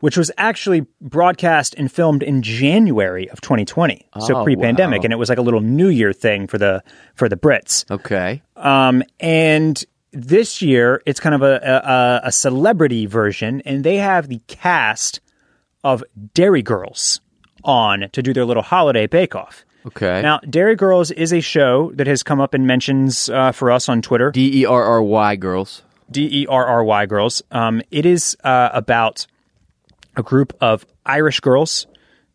which was actually broadcast and filmed in January of 2020, so Oh, pre-pandemic, wow. and it was like a little New Year thing for the for the Brits. Okay. Um, and this year, it's kind of a, a, a celebrity version, and they have the cast of Derry Girls on to do their little holiday bake off. Okay. Now, Derry Girls is a show that has come up in mentions uh, for us on Twitter. D E R R Y girls. D E R R Y Girls. Um, it is uh, about a group of Irish girls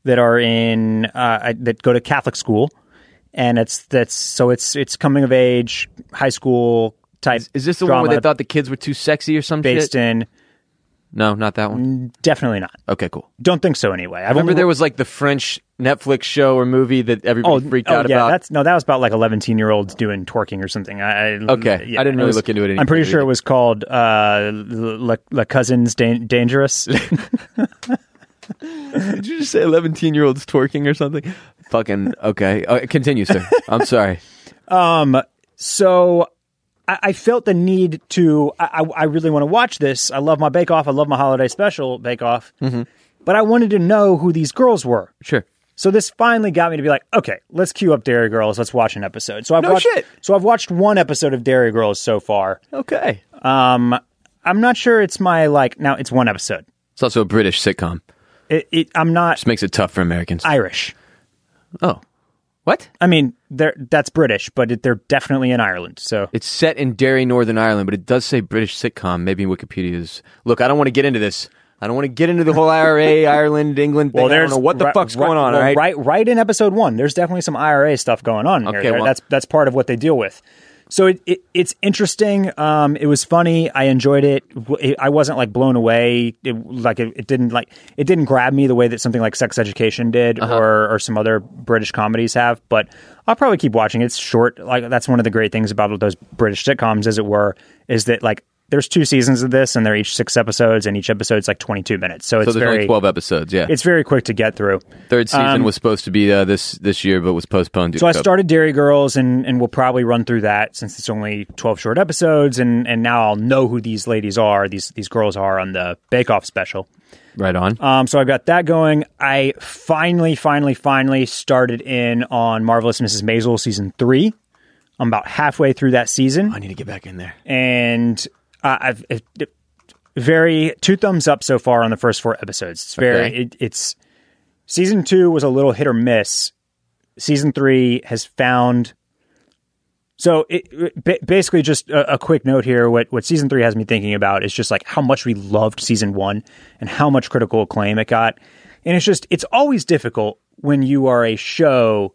that are in uh, that go to Catholic school, and it's that's so it's it's coming of age high school type. Is this the one where they thought the kids were too sexy or some based shit? in? No, not that one. Definitely not. Okay, cool. Don't think so. Anyway, I Remember there was like the French Netflix show or movie that everybody freaked oh, out yeah, about. That's no, that was about like eleven year olds doing twerking or something. I, I- Okay. yeah, I didn't really was- look into it any I'm pretty sure it was called uh, La, La Cousins Dan- Dangerous. Did you just say 11 year olds twerking or something? Fucking okay. Uh, continue, sir. I'm sorry. Um. so I, I felt the need to. I, I really want to watch this. I love my Bake Off. I love my holiday special Bake Off. Mm-hmm. But I wanted to know who these girls were. Sure. So this finally got me to be like, okay, let's queue up Derry Girls. Let's watch an episode. So I've No watched. shit. So I've watched one episode of Derry Girls so far. Okay. Um, I'm not sure it's my like. Now it's one episode. It's also a British sitcom. It, it, I'm not Just makes it tough for Americans. Irish. oh. What? I mean, they're that's British, but it, they're definitely in Ireland. So It's set in Derry, Northern Ireland, but it does say British sitcom. Maybe Wikipedia's. Look, I don't want to get into this. I don't want to get into the whole IRA, Ireland, England thing. I don't know what the fuck's going on, well, right? Right, right in episode one, there's definitely some IRA stuff going on here. Okay, There- well- that's that's part of what they deal with. So it, it it's interesting. Um, it was funny. I enjoyed it. It- I wasn't like blown away. It, like it, it didn't like it didn't grab me the way that something like Sex Education did, Uh-huh. or or some other British comedies have. But I'll probably keep watching. It's short. Like that's one of the great things about those British sitcoms, as it were, is that like there's two seasons of this, and they're each six episodes, and each episode's like 22 minutes. So it's So very only 12 episodes, yeah. it's very quick to get through. Third season um, was supposed to be uh, this this year, but was postponed. due So I COVID. started Derry Girls, and and we'll probably run through that since it's only 12 short episodes, and and now I'll know who these ladies are, these these girls are on the Bake Off special. Right on. Um, so I've got that going. I finally, finally, finally started in on Marvelous Mrs. Maisel season three. I'm about halfway through that season, I need to get back in there. and uh, I've it, it- very two thumbs up so far on the first four episodes. It's very Okay. it, it's season two was a little hit or miss. Season three has found. So basically, just a, a quick note here. What what season three has me thinking about is just like how much we loved season one and how much critical acclaim it got, and it's just it's always difficult when you are a show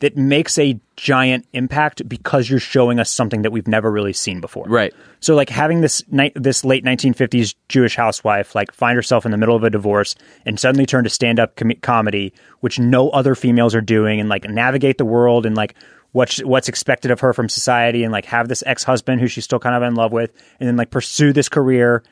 that makes a giant impact because you're showing us something that we've never really seen before. Right. So like having this ni- this late 1950s Jewish housewife like find herself in the middle of a divorce and suddenly turn to stand up com- comedy, which no other females are doing, and like navigate the world and like what's what's expected of her from society, and like have this ex husband who she's still kind of in love with, and then like pursue this career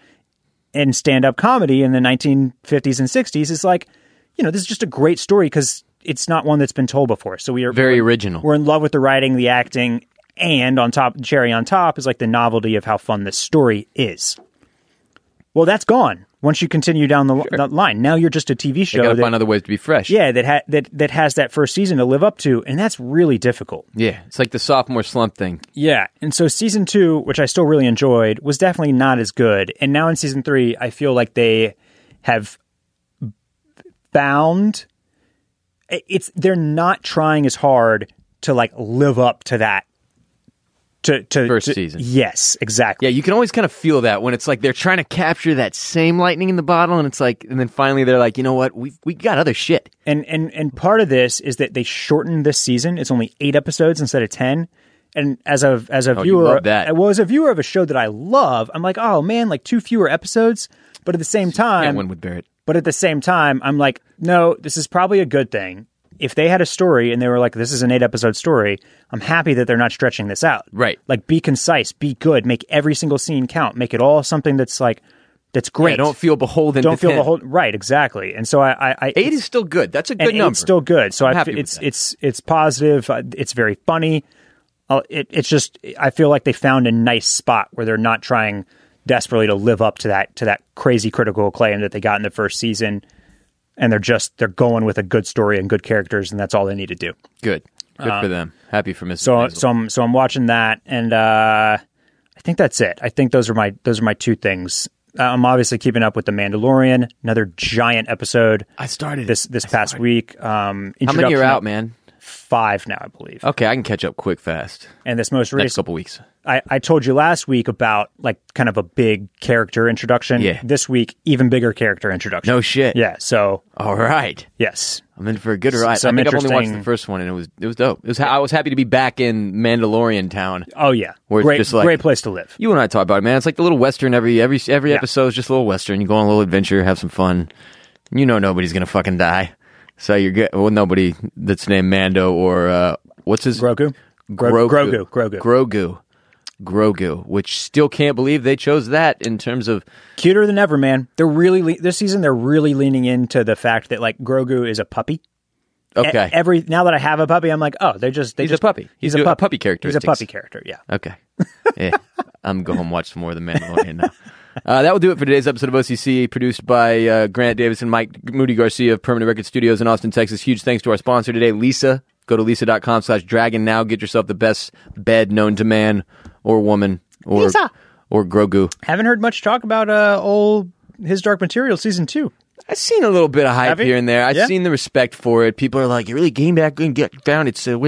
in stand up comedy in the 1950s and 60s is like, you know, this is just a great story because it's not one that's been told before. So we are Very original. we're in love with the writing, the acting, and on top, cherry on top is like the novelty of how fun this story is. Well, that's gone once you continue down the, the line. Now you're just a TV show got to find other ways to be fresh. yeah, that ha- that that has that first season to live up to, and that's really difficult. Yeah. It's like the sophomore slump thing. Yeah, and so season two, which I still really enjoyed, was definitely not as good. And now in season three, I feel like they have found it's they're not trying as hard to like live up to that. To, to First to- season. yes, exactly. Yeah, you can always kind of feel that when it's like they're trying to capture that same lightning in the bottle, and it's like, and then finally they're like, you know what, we we got other shit. And and and part of this is that they shortened this season. It's only eight episodes instead of ten. And as a as a Oh, viewer, that. Uh, well, as a viewer of a show that I love, I'm like, oh man, like two fewer episodes. But at the same time, win with Barrett. But at the same time, I'm like, no, this is probably a good thing. If they had a story and they were like, this is an eight episode story, I'm happy that they're not stretching this out. Right. Like, be concise, be good, make every single scene count, make it all something that's like, that's great. Yeah, don't feel beholden. Don't to feel 10. the whole right, exactly. And so I, I, I Eight is still good. That's a good and number. It's still good. So I, happy f- with it's it's it's positive. Uh, It's very funny. Uh, it, it's just I feel like they found a nice spot where they're not trying desperately to live up to that to that crazy critical acclaim that they got in the first season, and they're just they're going with a good story and good characters, and that's all they need to do. good. Good for them. Happy for Mrs. So Maisel. so I'm so I'm watching that, and uh, I think that's it. I think those are my those are my two things. Uh, I'm obviously keeping up with the Mandalorian, another giant episode I started this this past week. Um, How many are out, man? Five now, I believe. Okay, I can catch up quick, fast. And this most Next recent, couple weeks. I, I told you last week about like kind of a big character introduction. Yeah. This week, even bigger character introduction. No shit. Yeah. So All right. yes, I'm in for a good ride. some I think I've only watched the first one, and it was it was dope. It was I was happy to be back in Mandalorian town. oh yeah, Where it's great, just like- great place to live. You and I talk about it, man. It's like the little western. Every every every Yeah. episode is just a little western. You go on a little adventure, have some fun. You know nobody's gonna fucking die, so you're good. Well, nobody that's named Mando or uh, what's his Grogu, Gro- Grogu, Grogu, Grogu, Grogu. Which still can't believe they chose that in terms of cuter than ever, man. They're really le- this season. They're really leaning into the fact that like Grogu is a puppy. E- okay. every now that I have a puppy, I'm like, oh, they're just they He's a just puppy. He's, He's a a puppy. character. He's a puppy character. Yeah. Okay. yeah. I'm going home watch some more of the Mandalorian now. Uh, that will do it for today's episode of OCC, produced by uh, Grant Davis and Mike Moody Garcia of Permanent Record Studios in Austin, Texas. Huge thanks to our sponsor today, Leesa. Go to leesa.com slash dragon now. Get yourself the best bed known to man or woman or, Leesa. or Grogu. Haven't heard much talk about uh old His Dark Material season two. I've seen a little bit of hype Have you? here and there. I've Yeah? seen the respect for it. People are like, "You really came back and get found it." So,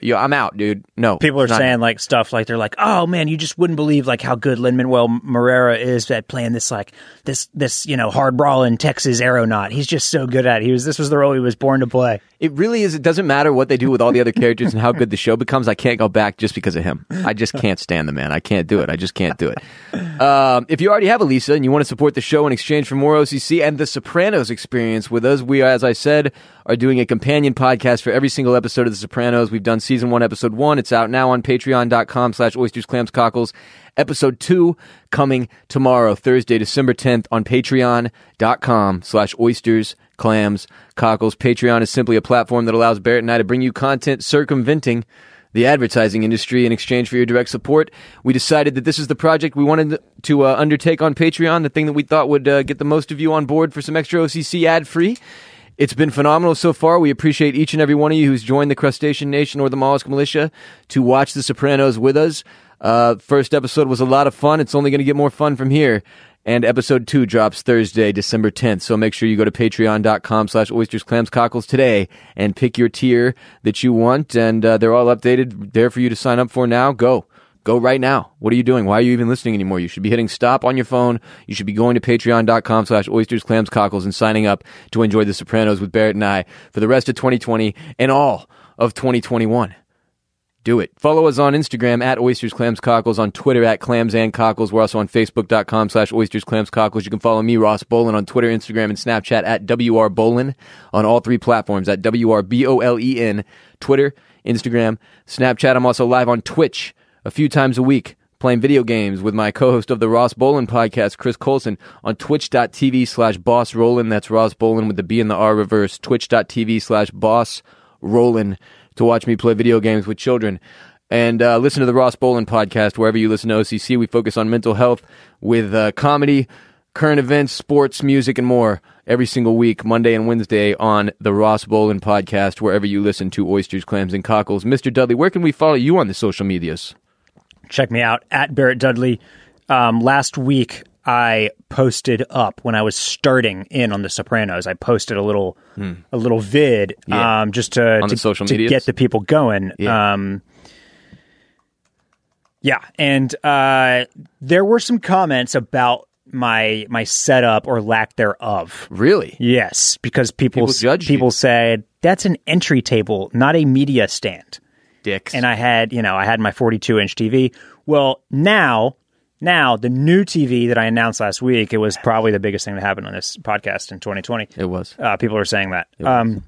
yo, I'm out, dude. No, people are not- saying like stuff like they're like, "Oh man, you just wouldn't believe like how good Lin Manuel Morera is at playing this like this this you know hard brawling Texas aeronaut. He's just so good at it. He was this was the role he was born to play." It really is. It doesn't matter what they do with all the other characters and how good the show becomes. I can't go back just because of him. I just can't stand the man. I can't do it. I just can't do it. Um, if you already have a Leesa and you want to support the show in exchange for more OCC and The Sopranos experience with us. We, as I said, are doing a companion podcast for every single episode of The Sopranos. We've done season one, episode one. It's out now on patreon.com slash oysters, clams, cockles. Episode two coming tomorrow, Thursday, December 10th on patreon.com slash oysters, clams, cockles. Patreon is simply a platform that allows Barrett and I to bring you content circumventing the advertising industry in exchange for your direct support. We decided that this is the project we wanted to uh, undertake on Patreon, the thing that we thought would uh, get the most of you on board for some extra OCC ad free. It's been phenomenal so far. We appreciate each and every one of you who's joined the Crustacean Nation or the Mollusk Militia to watch The Sopranos with us. Uh, first episode was a lot of fun. It's only going to get more fun from here. And episode two drops Thursday, December 10th. So make sure you go to patreon.com slash oysters, clams, cockles today and pick your tier that you want. And uh, they're all updated there for you to sign up for now. Go. Go right now. What are you doing? Why are you even listening anymore? You should be hitting stop on your phone. You should be going to patreon.com slash oysters, clams, cockles and signing up to enjoy The Sopranos with Barrett and I for the rest of 2020 and all of 2021 do it. Follow us on Instagram at Oysters Clams Cockles, on Twitter at Clams and Cockles. We're also on Facebook.com slash Oysters Clams Cockles. You can follow me, Ross Bolen, on Twitter, Instagram, and Snapchat at WR Bolen on all three platforms at WR B O L E N, Twitter, Instagram, Snapchat. I'm also live on Twitch a few times a week playing video games with my co-host of the Ross Bolen podcast, Chris Colson, on twitch.tv slash boss Rolen. That's Ross Bolen with the B and the R reverse. Twitch.tv slash boss Rolen to watch me play video games with children. And uh, listen to the Ross Bolen podcast wherever you listen to OCC. We focus on mental health with uh, comedy, current events, sports, music, and more every single week, Monday and Wednesday on the Ross Bolen podcast, wherever you listen to Oysters, Clams, and Cockles. Mr. Dudley, where can we follow you on the social medias? Check me out at Barrett Dudley. Um, last week, I posted up when I was starting in on The Sopranos. I posted a little hmm. a little vid yeah. um, just to, to, social to get the people going. Yeah. Um, yeah, and uh, there were some comments about my my setup or lack thereof. Really? Yes, because people people, people said that's an entry table, not a media stand. Dicks. And I had, you know, I had my 42 inch TV. Well, now now, the new TV that I announced last week, it was probably the biggest thing that happened on this podcast in 2020. It was. Uh, people are saying that. Um,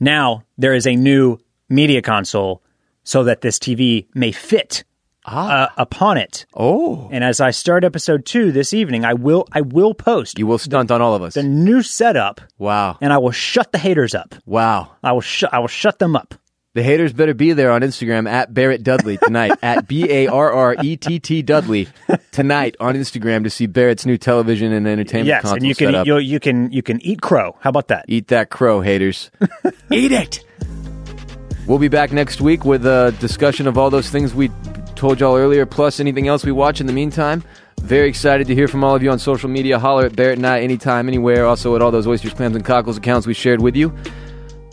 now, there is a new media console so that this TV may fit ah. uh, upon it. Oh. And as I start episode two this evening, I will I will post. You will stunt on all of us. The new setup. Wow. And I will shut the haters up. Wow. I will shut I will shut them up. The haters better be there on Instagram at Barrett Dudley tonight, at B A R R E T T Dudley tonight on Instagram to see Barrett's new television and entertainment yes, and you can you, you can you can eat crow. How about that? Eat that crow, haters. eat it. We'll be back next week with a discussion of all those things we told y'all earlier, plus anything else we watch in the meantime. Very excited to hear from all of you on social media. Holler at Barrett and I anytime, anywhere. Also at all those oysters, clams, and cockles accounts we shared with you.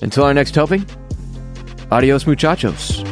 Until our next helping. Adios, muchachos.